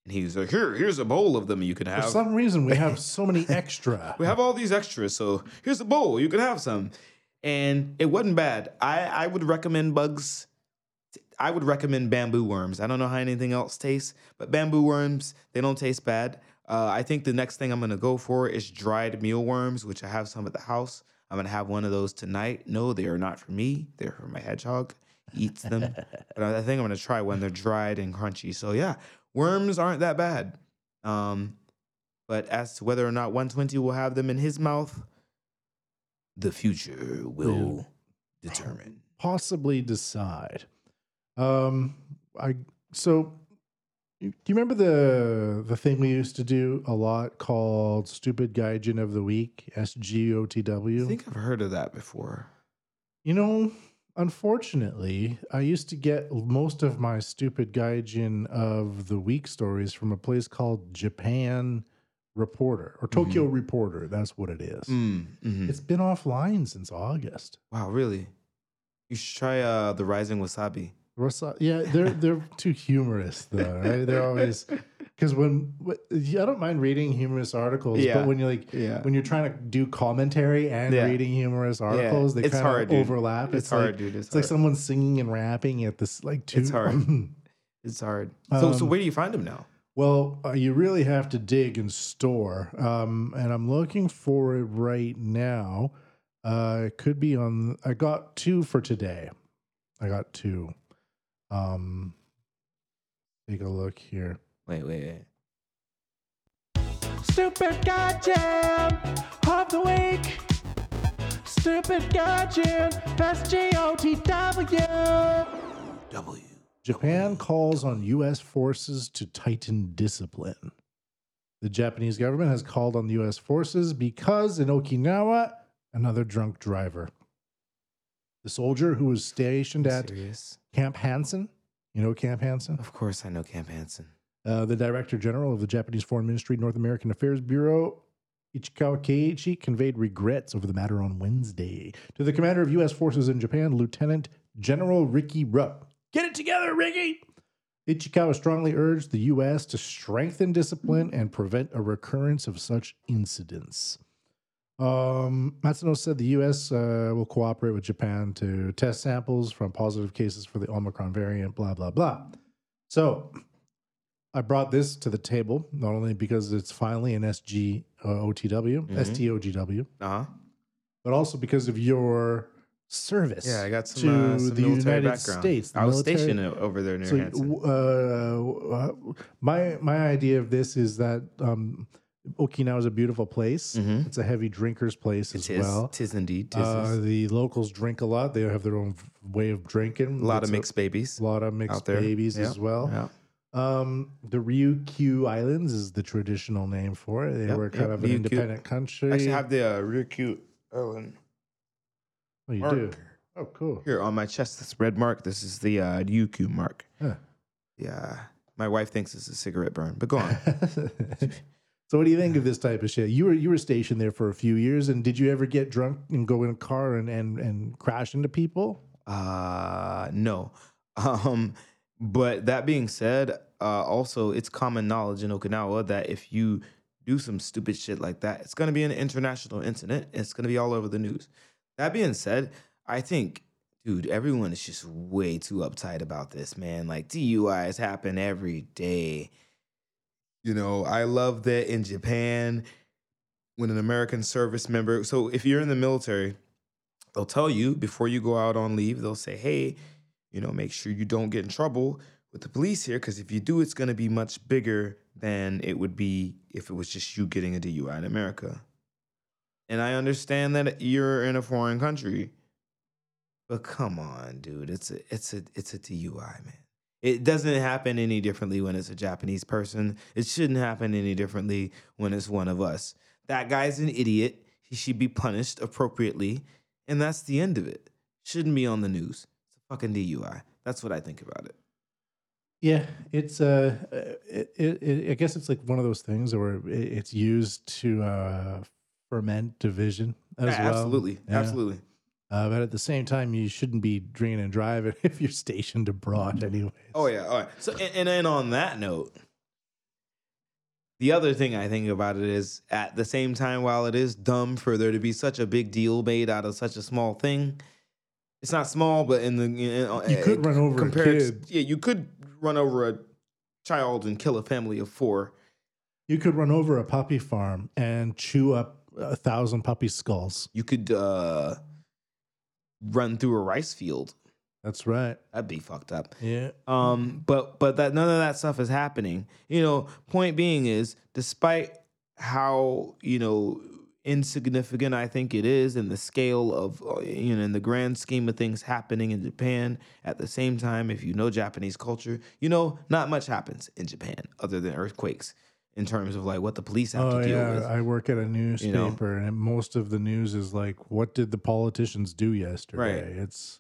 And he was like, here, here's a bowl of them you can have. For some reason, we have so many extra. We have all these extras, so here's a bowl. You can have some. And it wasn't bad. I, I would recommend bugs. I would recommend bamboo worms. I don't know how anything else tastes, but bamboo worms, they don't taste bad. Uh, I think the next thing I'm gonna go for is dried mealworms, which I have some at the house. I'm gonna have one of those tonight. No, they are not for me. They're for my hedgehog. He eats them. but I think I'm gonna try one. they're dried and crunchy. So yeah, worms aren't that bad. Um, but as to whether or not 120 will have them in his mouth, the future will determine. Possibly decide. Um, I so. Do you remember the the thing we used to do a lot called "Stupid Gaijin of the Week"? S G O T I W. think I've heard of that before. You know, unfortunately, I used to get most of my stupid gaijin of the week stories from a place called Japan Reporter or Tokyo Reporter. That's what it is. Mm, mhm. It's been offline since August. Wow, really? You should try uh, the Rising Wasabi. Rasa- Yeah, they're they're too humorous though, right? They're always because when I don't mind reading humorous articles, Yeah. but when you're like Yeah. when you're trying to do commentary and Yeah. reading humorous articles, they it's kind hard, of overlap. It's, hard, dude. It's, It's like someone singing and rapping at this like two. It's hard. It's hard. So, so Um, where do you find them now? well, uh, you really have to dig and store, um, and I'm looking for it right now. Uh, it could be on. I got two for today. I got two. Um, take a look here. Wait, wait, wait. Stupid goddamn of the week. Stupid Gaijin, SGOTW. W. Japan calls on U.S. forces to tighten discipline. The Japanese government has called on the U.S. forces because in Okinawa, another drunk driver. The soldier who was stationed at Serious? Camp Hansen, you know Camp Hansen? Of course, I know Camp Hansen. Uh, the Director General of the Japanese Foreign Ministry North American Affairs Bureau, Ichikawa Keiichi, conveyed regrets over the matter on Wednesday to the commander of U.S. forces in Japan, Lieutenant General Ricky Rupp. Get it together, Ricky! Ichikawa strongly urged the U.S. to strengthen discipline and prevent a recurrence of such incidents. Um, Matsuno said the U.S. Uh, will cooperate with Japan to test samples from positive cases for the Omicron variant, blah, blah, blah. So I brought this to the table, not only because it's finally an SG uh, OTW, Mhm. STOGW, Uh huh. but also because of your service Yeah, I got some, to uh, some the military United background. States. the I was military- stationed o- over there near so, Hansen. uh, uh, my my idea of this is that um, Okinawa is a beautiful place. Mhm. It's a heavy drinkers place It as is. well. Tis indeed. Tis Uh, the locals drink a lot. They have their own way of drinking. a lot It's of mixed babies a lot of mixed out there. babies Yeah, as well. Yeah. Um, the Ryukyu Islands is the traditional name for it. They Yep, were kind yep, of an Ryukyu. independent country. I actually have the uh, real cute Ellen oh, you mark do. Oh, cool. here on my chest. This red mark. This is the uh, UQ mark. Huh. Yeah. My wife thinks it's a cigarette burn, but go on. so, what do you think of this type of shit? You were you were stationed there for a few years, and did you ever get drunk and go in a car and and, and crash into people? Uh no. Um but that being said, uh also it's common knowledge in Okinawa that if you do some stupid shit like that, it's going to be an international incident. It's going to be all over the news. That being said, I think dude, everyone is just way too uptight about this, man. Like DUIs happen every day. You know, I love that in Japan when an American service member, so if you're in the military, they'll tell you before you go out on leave, they'll say, hey, you know, make sure you don't get in trouble with the police here, because if you do, it's going to be much bigger than it would be if it was just you getting a DUI in America. And I understand that you're in a foreign country, but come on, dude, it's a it's a it's a DUI, man. It doesn't happen any differently when it's a Japanese person. It shouldn't happen any differently when it's one of us. That guy's an idiot. He should be punished appropriately. And that's the end of it. Shouldn't be on the news. Fucking DUI. That's what I think about it. Yeah, it's uh, it, it, it, I guess it's like one of those things where it's used to uh, ferment division as Yeah, well. Absolutely. Yeah. Absolutely. Uh, but at the same time, you shouldn't be drinking and driving if you're stationed abroad, anyway. Oh yeah. All right. So and, and then on that note, the other thing I think about it is at the same time, while it is dumb for there to be such a big deal made out of such a small thing, it's not small, but in the in, uh, You could run over a kid. Yeah, you could run over a child and kill a family of four. You could run over a puppy farm and chew up a thousand puppy skulls. You could uh, run through a rice field. That's right. That'd be fucked up. Yeah. Um, but but that none of that stuff is happening. You know, point being is, despite how you know insignificant I think it is in the scale of uh, you know in the grand scheme of things happening in Japan. At the same time, if you know Japanese culture, you know not much happens in Japan other than earthquakes in terms of like what the police have Oh to deal yeah, with. I work at a newspaper, and most of the news is like, "What did the politicians do yesterday?" Right. It's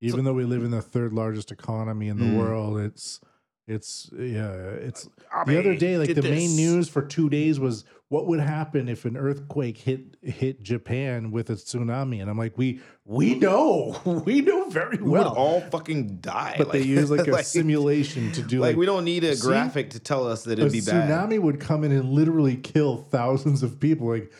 even though we live in the third largest economy in the Mm. world, it's it's yeah, it's I the other day. Like the main news for two days was what would happen if an earthquake hit hit Japan with a tsunami, and I'm like, we we know, we know very we well, would all fucking die. but they use like a like- simulation to do Like, like, we don't need a See? graphic to tell us that a it'd be bad. tsunami would come in and literally kill thousands of people. Like,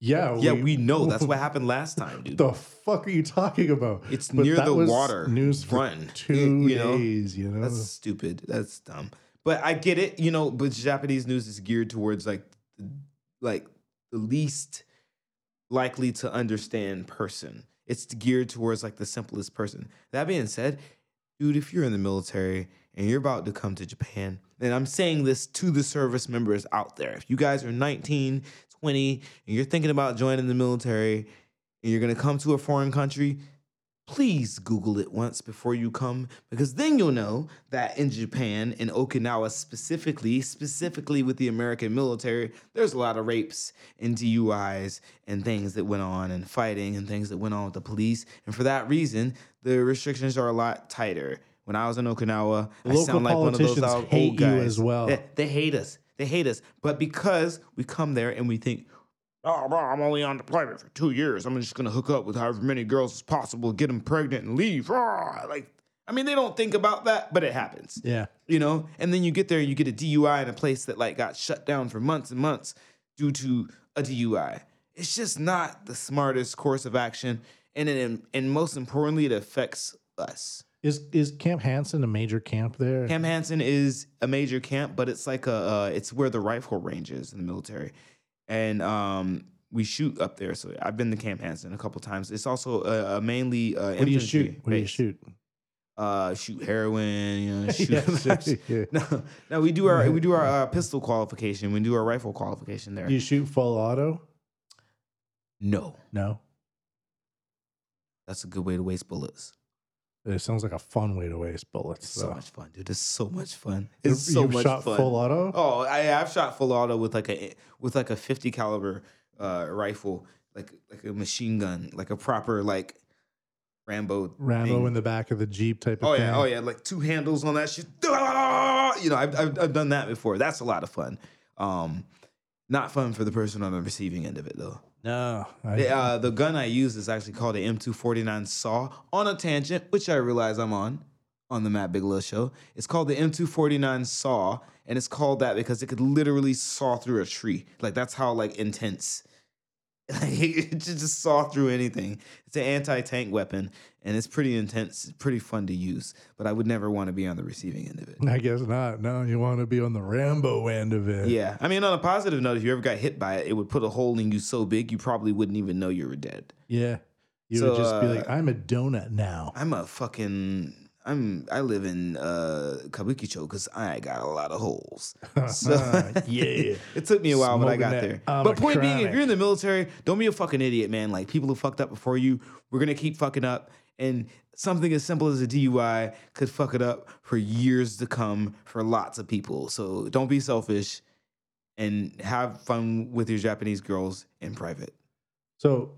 yeah, Yeah, we know. That's what happened last time, dude. the fuck are you talking about? It's But near the water. News Run. two You- you know? days. You know, That's stupid. That's dumb. But I get it, you know. But Japanese news is geared towards like, like the least likely to understand person. It's geared towards like the simplest person. That being said, dude, if you're in the military and you're about to come to Japan, and I'm saying this to the service members out there, if you guys are 19, 20, and you're thinking about joining the military, and you're gonna come to a foreign country, please Google it once before you come, because then you'll know that in Japan, in Okinawa specifically, specifically with the American military, there's a lot of rapes and DUIs and things that went on, and fighting and things that went on with the police. And for that reason, the restrictions are a lot tighter. When I was in Okinawa, I Local sound like one of those old hate you guys. as well. They, they hate us. They hate us. But because we come there and we think, oh, bro, I'm only on deployment for two years. I'm just gonna hook up with however many girls as possible, get them pregnant, and leave. Ah, like, I mean, they don't think about that, but it happens. Yeah. You know, and then you get there and you get a DUI in a place that like got shut down for months and months due to a DUI. It's just not the smartest course of action, and it, and most importantly, it affects us. Is is Camp Hansen a major camp there? Camp Hansen is a major camp, but it's like a uh, it's where the rifle range is in the military, and um, we shoot up there. So I've been to Camp Hansen a couple times. It's also a, a mainly uh, what do you shoot? What do you shoot? Uh, shoot heroin. You know, shoot. Yeah, no, no, we do our we do our uh, pistol qualification. We do our rifle qualification there. Do you shoot full auto? no, No. that's a good way to waste bullets. It sounds like a fun way to waste bullets. It's so though. much fun, dude. It's so much fun. You- It's so you've much shot fun. full auto. Oh, I, I've shot full auto with like a with like a fifty caliber uh, rifle, like like a machine gun, like a proper like Rambo. Rambo thing. in the back of the jeep type of Oh thing. yeah, oh yeah, like two handles on that shit. Ah! You know, I've, I've I've done that before. That's a lot of fun. Um, not fun for the person on the receiving end of it though. No, I, The, uh, the gun I use is actually called an M249 Saw. On a tangent, which I realize I'm on, on the Matt Bigelow show. It's called the M249 Saw, and it's called that because it could literally saw through a tree. Like that's how like intense. Like it just saw through anything. It's an anti-tank weapon, and it's pretty intense. It's pretty fun to use, but I would never want to be on the receiving end of it. I guess not. No, you want to be on the Rambo end of it. Yeah, I mean, on a positive note, if you ever got hit by it, it would put a hole in you so big you probably wouldn't even know you were dead. Yeah. You So, would just be uh, like, I'm a donut now. I'm a fucking. I'm. I live in uh, Kabukicho because I got a lot of holes. So Yeah. it took me a while, but I got there. But point being, if you're in the military, don't be a fucking idiot, man. Like people who fucked up before you, we're gonna keep fucking up, and something as simple as a DUI could fuck it up for years to come for lots of people. So don't be selfish, and have fun with your Japanese girls in private. So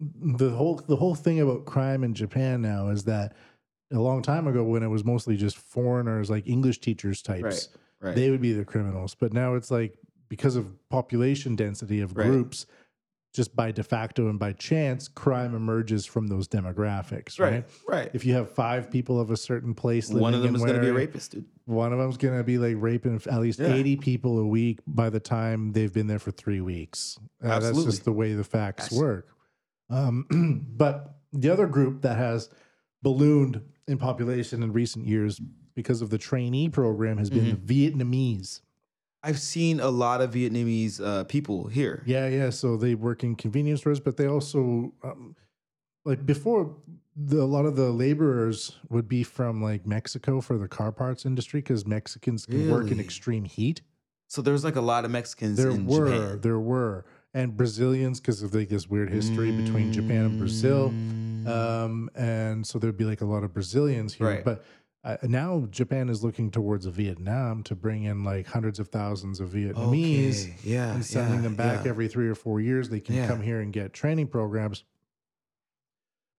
the whole the whole thing about crime in Japan now is that a long time ago when it was mostly just foreigners like English teachers types, Right. Right. they would be the criminals. But now it's like because of population density of Right. groups, just by de facto and by chance, crime emerges from those demographics, right? right. Right. If you have five people of a certain place living One of them is gonna be a rapist, dude. One of them's gonna be like raping at least Yeah. eighty people a week by the time they've been there for three weeks. Uh, that's just the way the facts work. Um, but the other group that has ballooned in population in recent years because of the trainee program has been the Vietnamese. I've seen a lot of Vietnamese uh, people here. Yeah, yeah. So they work in convenience stores, but they also um, like before. The, a lot of the laborers would be from like Mexico for the car parts industry because Mexicans can work in extreme heat. So there's like a lot of Mexicans There in were, Japan. there were, and Brazilians because of like this weird history between Japan and Brazil. Mm. Um, and so there'd be like a lot of Brazilians here. Right. But uh, now Japan is looking towards Vietnam to bring in like hundreds of thousands of Vietnamese Okay, Yeah, and sending yeah, them back yeah. every three or four years. They can Yeah. come here and get training programs.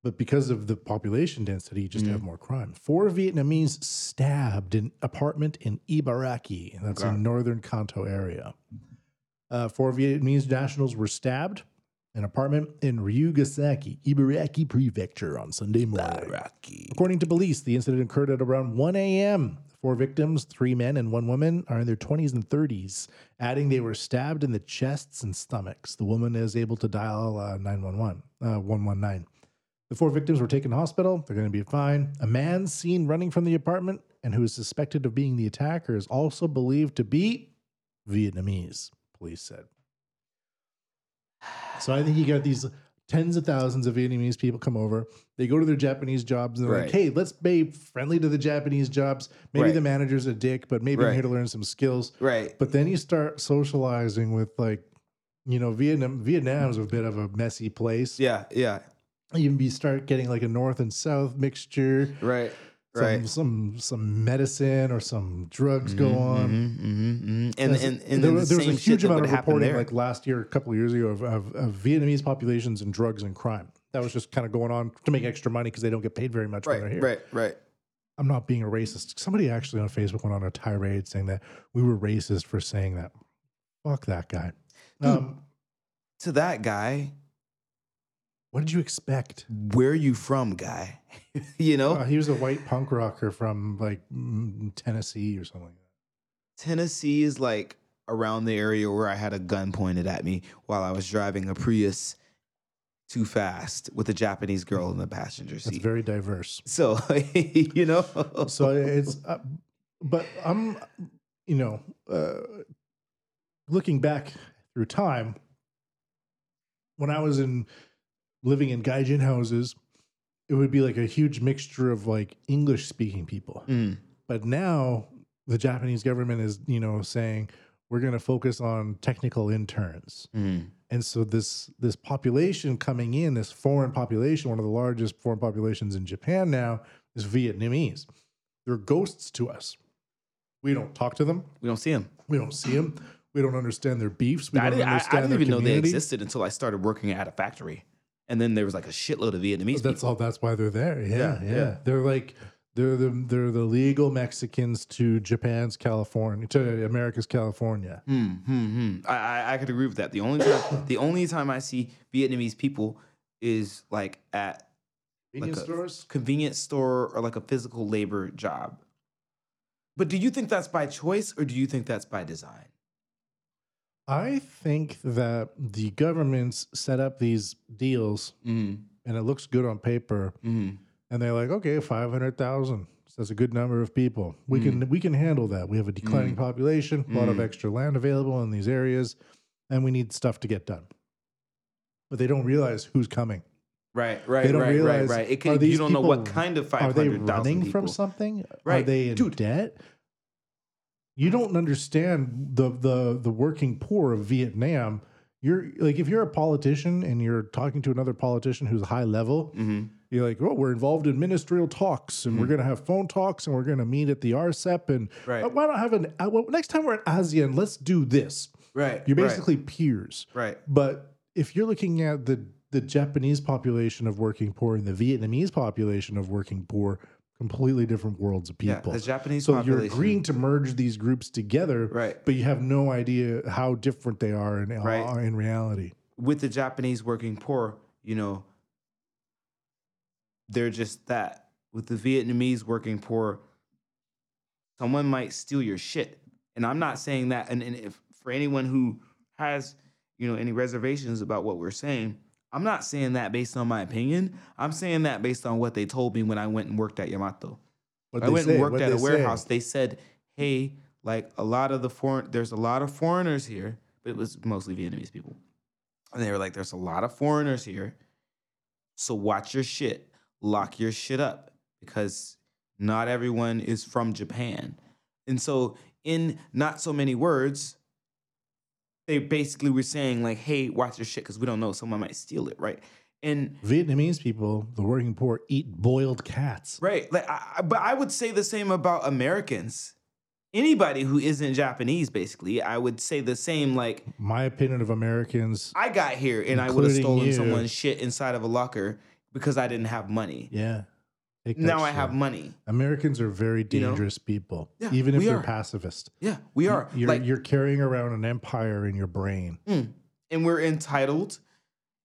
But because of the population density, you just Mm-hmm. have more crime. Four Vietnamese stabbed an apartment in Ibaraki. That's Okay. in northern Kanto area. Uh, four Vietnamese nationals were stabbed in an apartment in Ryugasaki, Ibaraki Prefecture on Sunday morning. Rocky. According to police, the incident occurred at around 1 a.m. Four victims, three men and one woman, are in their 20s and 30s, adding they were stabbed in the chests and stomachs. The woman is able to dial uh, 911, uh, 119. The four victims were taken to hospital. They're going to be fine. A man seen running from the apartment and who is suspected of being the attacker is also believed to be Vietnamese, police said. So I think you got these tens of thousands of Vietnamese people come over. They go to their Japanese jobs and they're like, hey, let's be friendly to the Japanese jobs. Maybe Right. the manager's a dick, but maybe I'm here to learn some skills. Right. But then you start socializing with like you know, Vietnam Vietnam's a bit of a messy place. Yeah, yeah, You start getting like a north and south mixture. right, right. some some medicine or some drugs go on. Mhm, mhm, mhm. And Yes, and and there, was- the there was a huge amount of reporting there. like last year, a couple of years ago, of, of, of Vietnamese populations and drugs and crime. That was just kind of going on to make extra money because they don't get paid very much when they're right, here. right, right. I'm not being a racist. Somebody actually on Facebook went on a tirade saying that we were racist for saying that. Fuck that guy. Dude. Um, To that guy, what did you expect? where are you from, guy? you know, Uh, he was a white punk rocker from like mm, Tennessee or something. like that. Tennessee is like around the area where I had a gun pointed at me while I was driving a Prius too fast with a Japanese girl in the passenger seat. very diverse. so you know, so it's uh, but i'm you know uh, looking back through time when i was in living in gaijin houses it would be like a huge mixture of like english speaking people. Mm, but now the japanese government is you know saying we're going to focus on technical interns. Mm, and so this this population coming in this foreign population one of the largest foreign populations in japan now is vietnamese. They're ghosts to us. We don't talk to them. We don't see them. we don't see them we don't understand their beefs. We I don't didn't, I, I didn't even know they existed until I started working at a factory, and then there was like a shitload of Vietnamese that's people. all that's why they're there yeah Yeah, yeah, yeah. they're like they're the they're the legal mexicans to japan's california to america's california Hmm, hmm, hmm. I, I I could agree with that. The only time the only time I see Vietnamese people is like at convenience a- stores convenience store or like a physical labor job. But do you think that's by choice or do you think that's by design? I think that the governments set up these deals Mm, and it looks good on paper. Mm, and they're like okay 500000 that's a good number of people. We Mm. can we can handle that. We have a declining population a lot of extra land available in these areas and we need stuff to get done. But they don't realize who's coming. Right, right, They don't right, realize, right, right. It can, you don't know what kind of are they running people. from something? Are they in Dude. debt you don't understand the the the working poor of vietnam you're like if you're a politician and you're talking to another politician who's high level hmm you're like, oh, we're involved in ministerial talks, and we're Mhm. going to have phone talks, and we're going to meet at the RCEP, and Right, uh, why not have an? Uh, well, next time we're at ASEAN, let's do this. right. You're right, basically peers, right. but if you're looking at the the Japanese population of working poor and the Vietnamese population of working poor, completely different worlds of Yeah, people. the Japanese so population. you're agreeing to merge these groups together, right but you have no idea how different they are in Right. are in reality. with the Japanese working poor, you know, they're just that. With the Vietnamese working poor, someone might steal your shit. And I'm not saying that. And, and if for anyone who has, you know, any reservations about what we're saying, I'm not saying that based on my opinion. I'm saying that based on what they told me when I went and worked at Yamato. What I went and worked at a they say? warehouse. They said, "Hey, like a lot of the foreign, there's a lot of foreigners here, but it was mostly Vietnamese people." And they were like, "There's a lot of foreigners here, so watch your shit, lock your shit up, because not everyone is from Japan." And so, in not so many words, they basically were saying like, "Hey, watch your shit, because we don't know, someone might steal it, right?" And Vietnamese people, the working poor, eat boiled cats. Right. Like, I, but I would say the same about Americans. Anybody who isn't Japanese, basically, I would say the same. Like, My opinion of Americans, I got here and I would have stolen you. someone's shit inside of a locker because I didn't have money. yeah. Now I have money. Americans are very dangerous people, Yeah, even if we they're are. pacifist. Yeah, we are. You're, like, you're carrying around an empire in your brain. mm, and we're entitled,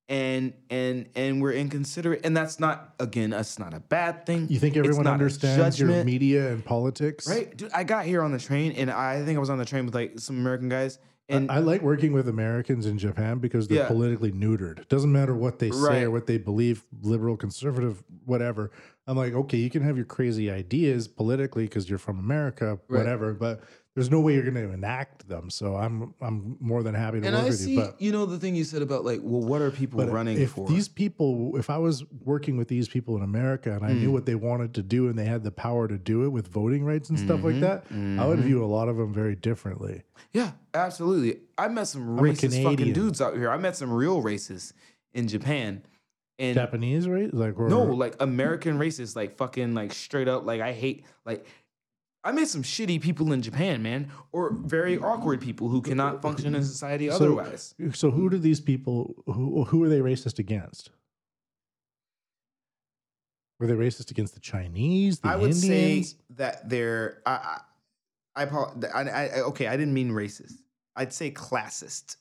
and and and we're inconsiderate, and that's not again. That's not a bad thing. You think It's everyone not a understands your judgment. media and politics? Right, dude. I got here on the train, and I think I was on the train with like some American guys, and I, like working with Americans in Japan because they're Yeah. politically neutered. It doesn't matter what they say Right. or what they believe, liberal, conservative, whatever. I'm like, okay, you can have your crazy ideas politically because you're from America, Right. whatever, but there's no way you're going to enact them. So I'm I'm more than happy to And work I with see, you. you, know, the thing you said about like, well, what are people running if for? these people, if I was working with these people in America and I knew Mm. what they wanted to do and they had the power to do it with voting rights and stuff like Mhm, that, I would mhm. view a lot of them very differently. Yeah, absolutely. I met some racist fucking dudes out here. I met some real racists in Japan. And Japanese, right? Like or, no, like American racists, like fucking like straight up, like I hate like I met some shitty people in Japan, man, or very awkward people who cannot function in society So- otherwise. So who do these people who who are they racist against? Were they racist against the Chinese, the I would Indians? say that they're I I, I, I, okay, I didn't mean racist. I'd say classist.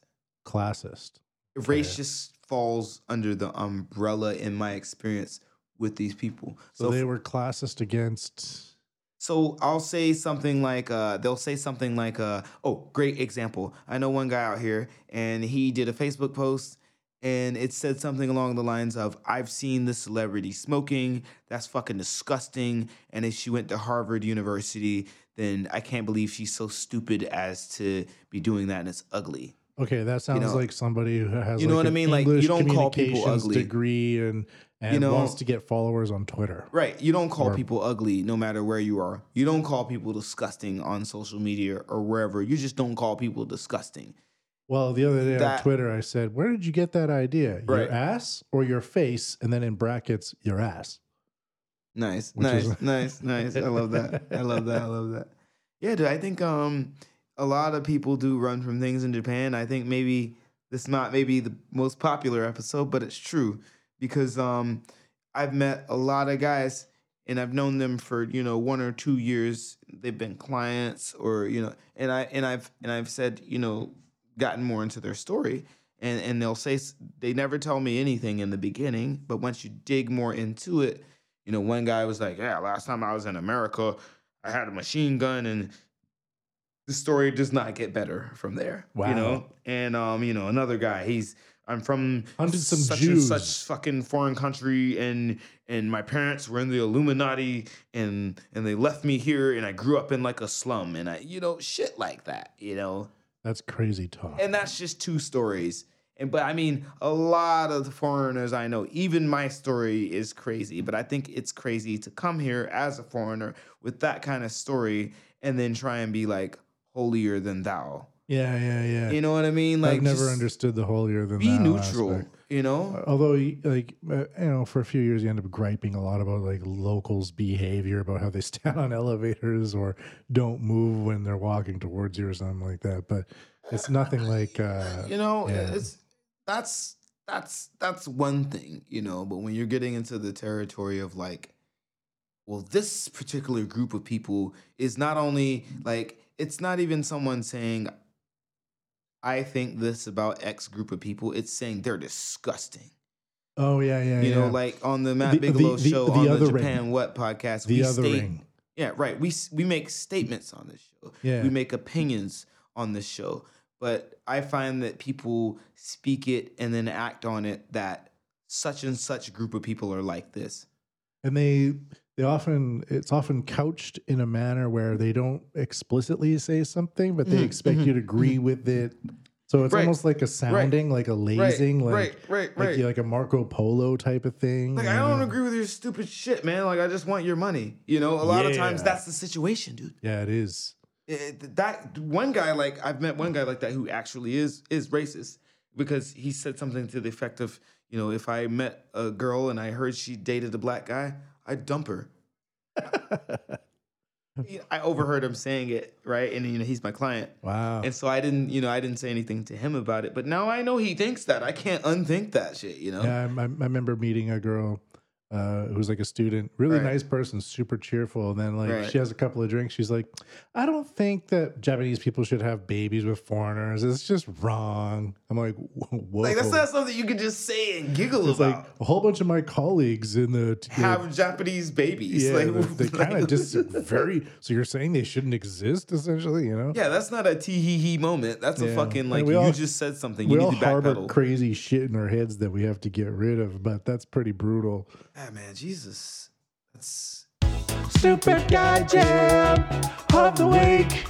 classist. Racist falls under the umbrella in my experience with these people. So, So they were classist against. So I'll say something like, uh, they'll say something like, uh, oh, great example. I know one guy out here and he did a Facebook post and it said something along the lines of, I've seen this celebrity smoking. That's fucking disgusting. And if she went to Harvard University, then I can't believe she's so stupid as to be doing that and it's ugly. Okay, that sounds know- like somebody who has You know like what I an mean? Like, you don't call people ugly. degree and and You know- wants to get followers on Twitter. Right. You don't call Or- people ugly no matter where you are. You don't call people disgusting on social media or wherever. You just don't call people disgusting. Well, the other day on Twitter, I said, "Where did you get that idea? Right. Your ass or your face?" And then in brackets, your ass. Nice, Which nice, is- nice, nice. I love that. I love that. I love that. Yeah, dude. I think um a lot of people do run from things in Japan. I think maybe this not maybe the most popular episode, but it's true because um I've met a lot of guys and I've known them for you know one or two years. They've been clients or you know, and I and I've and I've said you know gotten more into their story. And, and they'll say they never tell me anything in the beginning, but once you dig more into it, you know, one guy was like, "Yeah, last time I was in America, I had a machine gun," and the story does not get better from there. Wow. You know, and um, you know, another guy, he's I'm from Hunted some such Jews. and such fucking foreign country, and and my parents were in the Illuminati, and and they left me here, and I grew up in like a slum, and I, you know, shit like that, you know That's crazy talk. and that's just two stories. And but I mean, a lot of the foreigners I know, even my story is crazy. But I think it's crazy to come here as a foreigner with that kind of story and then try and be like holier than thou. yeah, yeah, yeah. You know what I mean? Like I've never understood the holier than Be neutral. aspect. You know? Although, like uh, you know, for a few years, you end up griping a lot about like locals' behavior, about how they stand on elevators or don't move when they're walking towards you or something like that. But it's nothing like uh, you know yeah. it's that's that's that's one thing you know but when you're getting into the territory of like well this particular group of people is not only like it's not even someone saying i think this about x group of people it's saying they're disgusting oh yeah, yeah, you yeah. know like on the matt The- bigelow the- show the on the japan ring. what podcast the we other state ring. yeah, right. We we make statements on this show. Yeah. We make opinions on this show. But I find that people speak it and then act on it that such and such group of people are like this. and they they often it's often couched in a manner where they don't explicitly say something but they Mhm, expect you to mm-hmm, agree mm-hmm. with it so it's Right, almost like a sounding like a lazing like right, right, like, right. like a marco polo type of thing Like I don't know? agree with your stupid shit, man. Like I just want your money. You know, a lot of times that's the situation, dude. yeah it is eh, eh, It- that one guy, like I've met one guy like that who actually is is racist because he said something to the effect of, you know, if I met a girl and I heard she dated a black guy, I'd dump her. I overheard him saying it, right? And you know, he's my client. wow And so I didn't, you know, I didn't say anything to him about it. But now I know he thinks that. I can't unthink that shit, you know? yeah I, I remember meeting a girl uh, who's like a student, really Right. nice person, super cheerful. And then like Right. she has a couple of drinks. She's like, I don't think that Japanese people should have babies with foreigners. It's just wrong. I'm like, whoa. Like that's not something you can just say and giggle It's like about. a whole bunch of my colleagues in the the- Have Japanese babies. yeah, like, they, kind like- of just very. So you're saying they shouldn't exist, essentially, you know? Yeah, that's not a tee hee hee moment. That's a fucking like we you all- just said something. You We all need to harbor backpedal. crazy shit in our heads that we have to get rid of, but that's pretty brutal. Yeah, man, Jesus, That's. Stupid Gaijin of the Week.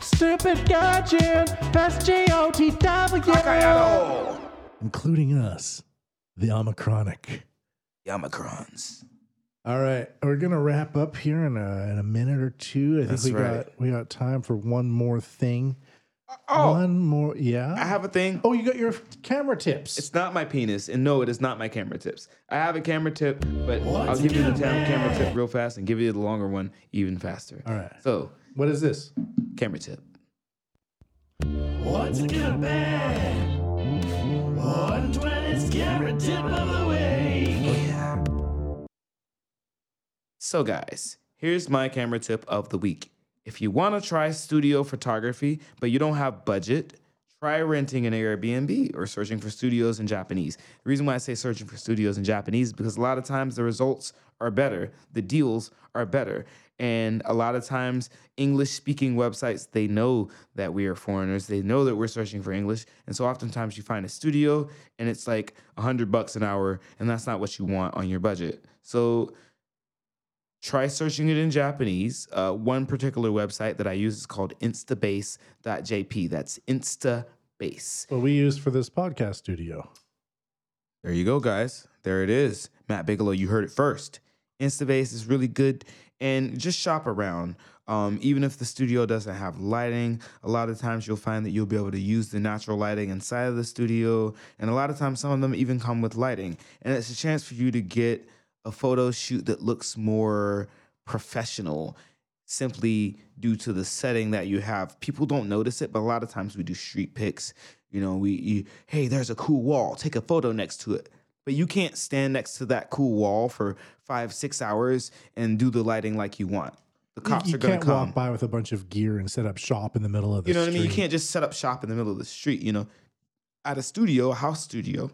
Stupid Gaijin, that's G-O-T-W. Including us, the Omicronic. The Omicrons. All right, we're gonna wrap up here in a in a minute or two. I think That's we right. got we got time for one more thing. Oh, One more, Yeah, I have a thing. Oh, you got your camera tips. It's not my penis, and no, it is not my camera tips. I have a camera tip, but I'll give you the tam- camera tip real fast and give you the longer one even faster. All right. So, What is this? camera tip. What's a good man? 120's camera tip of the week. So, guys, here's my camera tip of the week. If you want to try studio photography, but you don't have budget, try renting an Airbnb or searching for studios in Japanese. The reason why I say searching for studios in Japanese is because a lot of times the results are better, the deals are better. And a lot of times, English speaking websites, they know that we are foreigners. They know that we're searching for English. And so oftentimes you find a studio and it's like a hundred bucks an hour, and that's not what you want on your budget. So try searching it in Japanese. Uh, one particular website that I use is called instabase.jp. That's instabase. What we use for this podcast studio. There you go, guys. There it is. Matt Bigelow, you heard it first. Instabase is really good and just shop around. Um, even if the studio doesn't have lighting, a lot of times you'll find that you'll be able to use the natural lighting inside of the studio. And a lot of times, some of them even come with lighting. And it's a chance for you to get a photo shoot that looks more professional simply due to the setting that you have. People don't notice it, but a lot of times we do street pics. You know, we, you, hey, there's a cool wall, take a photo next to it. But you can't stand next to that cool wall for five, six hours and do the lighting like you want. The cops you are going to come. walk by with a bunch of gear and set up shop in the middle of the You know what I mean? You can't just set up shop in the middle of the street, you know. At a studio, a house studio,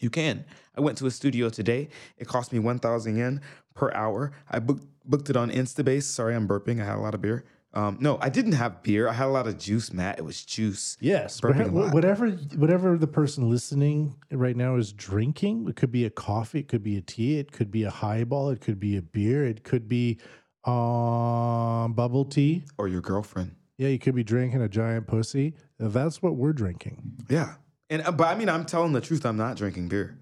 you can. I went to a studio today. It cost me 1,000 yen per hour. I booked booked it on Instabase. Sorry, I'm burping. I had a lot of beer. Um, no, I didn't have beer. I had a lot of juice, Matt. It was juice. Yes, Burping whatever whatever the person listening right now is drinking, it could be a coffee, it could be a tea, it could be a highball, it could be a beer, it could be um bubble tea. Or your girlfriend. Yeah, you could be drinking a giant pussy. That's what we're drinking. Yeah. And uh, but I mean, I'm telling the truth. I'm not drinking beer.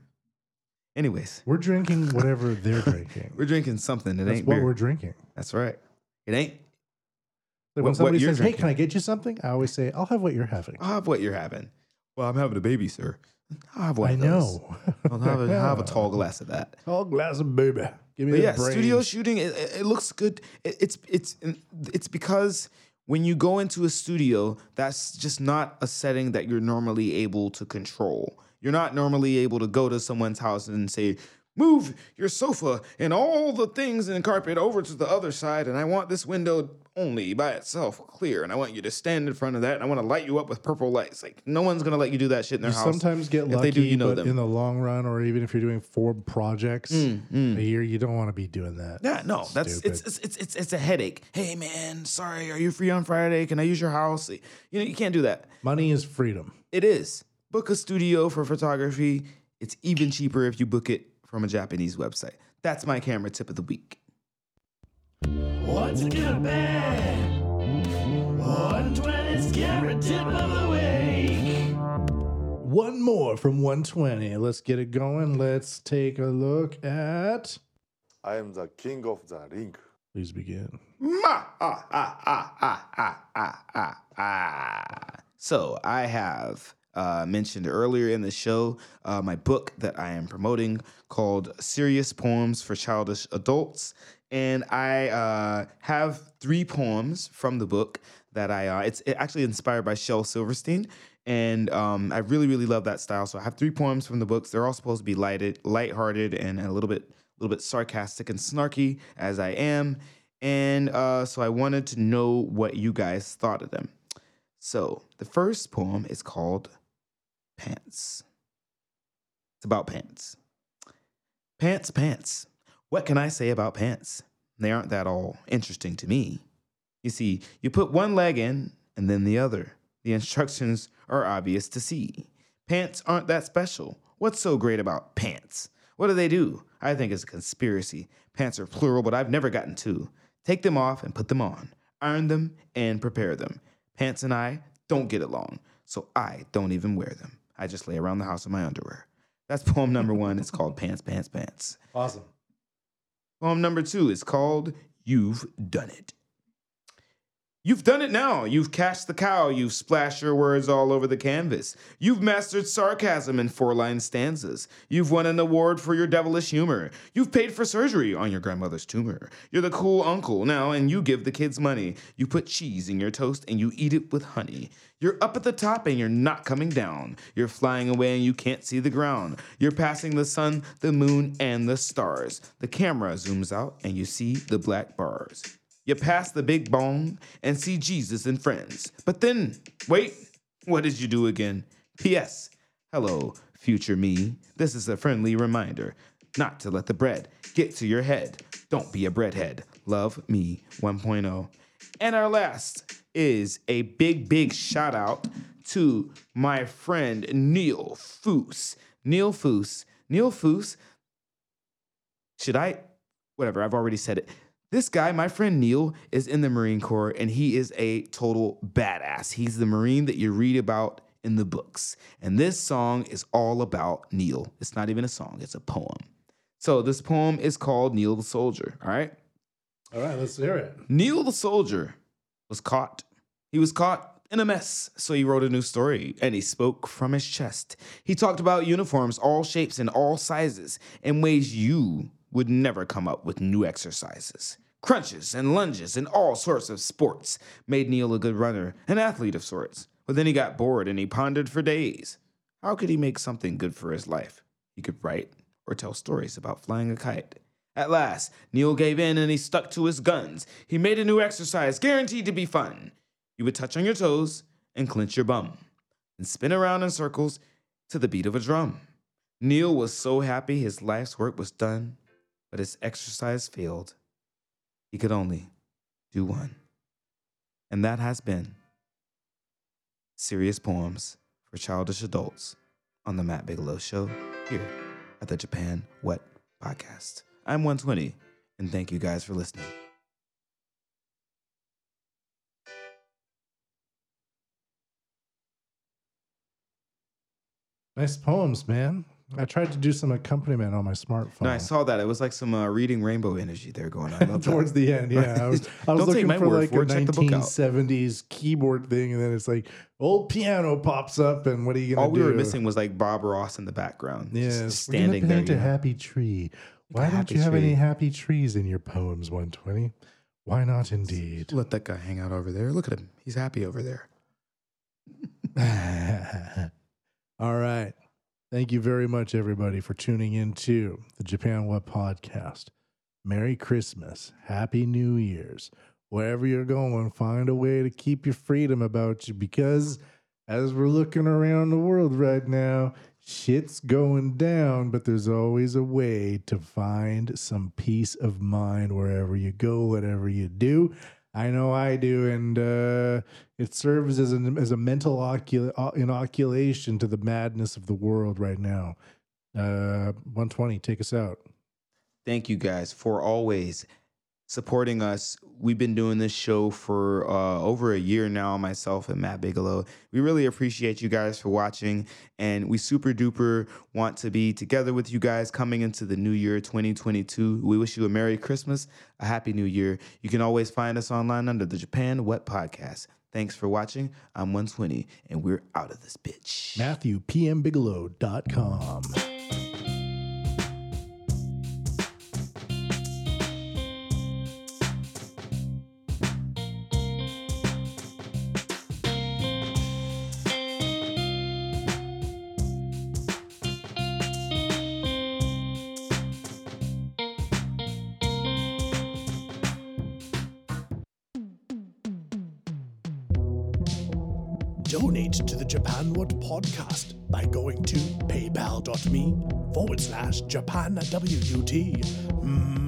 Anyways, We're drinking whatever they're drinking. we're drinking something. It That's ain't what beer. we're drinking. That's right. It ain't. Like when what somebody you're says, "Hey, can I get you something?" I always say, "I'll have what you're having." I'll have what you're having. Well, I'm having a baby, sir. I'll have one I know. I'll have a, have a tall glass of that. Tall glass of baby. Give me But yeah, brains. studio shooting, it, it it looks good. It, it's it's it's because when you go into a studio, that's just not a setting that you're normally able to control. You're not normally able to go to someone's house and say, "Move your sofa and all the things and carpet over to the other side, and I want this window only by itself clear, and I want you to stand in front of that, and I want to light you up with purple lights." Like no one's gonna let you do that shit in their You house. sometimes get If lucky, they do, you know but them. in the long run, or even if you're doing four projects Mm, a year, you don't want to be doing that. Yeah, no, that's it's, it's it's it's it's a headache. Hey man, sorry, are you free on Friday? Can I use your house? You know, you can't do that. Money is freedom. It is. Book a studio for photography. It's even cheaper if you book it from a Japanese website. That's my camera tip of the week. Once again, a bag. 120's carrot tip of the week. One more from 120. Let's get it going. Let's take a look at. I am the king of the ring. Please begin. Ah ah ah ah ah ah ah ah. So I have uh, mentioned earlier in the show uh, my book that I am promoting called Serious Poems for Childish Adults. And I uh, have three poems from the book that I, uh, it's actually inspired by Shel Silverstein. And um, I really, really love that style. So I have three poems from the books. They're all supposed to be lighted, lighthearted, and a little bit, a little bit sarcastic and snarky, as I am. And uh, so I wanted to know what you guys thought of them. So the first poem is called Pants. It's about pants. Pants, pants. What can I say about pants? They aren't that all interesting to me. You see, you put one leg in and then the other. The instructions are obvious to see. Pants aren't that special. What's so great about pants? What do they do? I think it's a conspiracy. Pants are plural, but I've never gotten two. Take them off and put them on. Iron them and prepare them. Pants and I don't get along, so I don't even wear them. I just lay around the house in my underwear. That's poem number one. It's called Pants, Pants, Pants. Awesome. Poem number two is called You've Done It. You've done it now. You've cashed the cow. You've splashed your words all over the canvas. You've mastered sarcasm in four line stanzas. You've won an award for your devilish humor. You've paid for surgery on your grandmother's tumor. You're the cool uncle now, and you give the kids money. You put cheese in your toast and you eat it with honey. You're up at the top and you're not coming down. You're flying away and you can't see the ground. You're passing the sun, the moon, and the stars. The camera zooms out and you see the black bars. You pass the big bong and see Jesus and friends. But then, wait, what did you do again? P.S. Hello, future me. This is a friendly reminder not to let the bread get to your head. Don't be a breadhead. Love me 1.0. And our last is a big, big shout out to my friend Neil Foose. Neil Foose. Neil Foose. Should I? Whatever, I've already said it. This guy, my friend Neil, is in the Marine Corps and he is a total badass. He's the Marine that you read about in the books. And this song is all about Neil. It's not even a song, it's a poem. So this poem is called Neil the Soldier, all right? All right, let's hear it. Neil the soldier was caught. He was caught in a mess, so he wrote a new story and he spoke from his chest. He talked about uniforms, all shapes and all sizes, in ways you would never come up with new exercises. Crunches and lunges and all sorts of sports made Neil a good runner, an athlete of sorts. But then he got bored and he pondered for days. How could he make something good for his life? He could write or tell stories about flying a kite. At last, Neil gave in and he stuck to his guns. He made a new exercise guaranteed to be fun. You would touch on your toes and clench your bum, and spin around in circles to the beat of a drum. Neil was so happy his life's work was done, but his exercise failed. He could only do one. And that has been Serious Poems for Childish Adults on the Matt Bigelow Show here at the Japan What Podcast. I'm 120, and thank you guys for listening. Nice poems, man. I tried to do some accompaniment on my smartphone. No, I saw that. It was like some uh, reading rainbow energy there going on. Towards that. the end, yeah. I was, I was looking my for like for a the 1970s keyboard thing, and then it's like old piano pops up, and what are you gonna All do? we were missing was like Bob Ross in the background. just we're standing gonna there. a happy tree. Why don't you have any happy trees in your poems? 120. Why not, indeed. Let that guy hang out over there. Look at him. He's happy over there. All right. Thank you very much, everybody, for tuning in to the Japan What Podcast. Merry Christmas. Happy New Year's. Wherever you're going, find a way to keep your freedom about you because as we're looking around the world right now, shit's going down, but there's always a way to find some peace of mind wherever you go, whatever you do. I know I do, and uh, it serves as as a mental ocul- uh, inoculation to the madness of the world right now. Uh, 120, take us out. Thank you guys for always supporting us. We've been doing this show for uh, over a year now, myself and Matt Bigelow. We really appreciate you guys for watching, and we super duper want to be together with you guys coming into the new year 2022. We wish you a Merry Christmas, a Happy New Year. You can always find us online under the Japan What Podcast. Thanks for watching. I'm 120, and we're out of this bitch. MatthewPMBigelow.com. paypal.me forward slash Japan WUT. Hmm.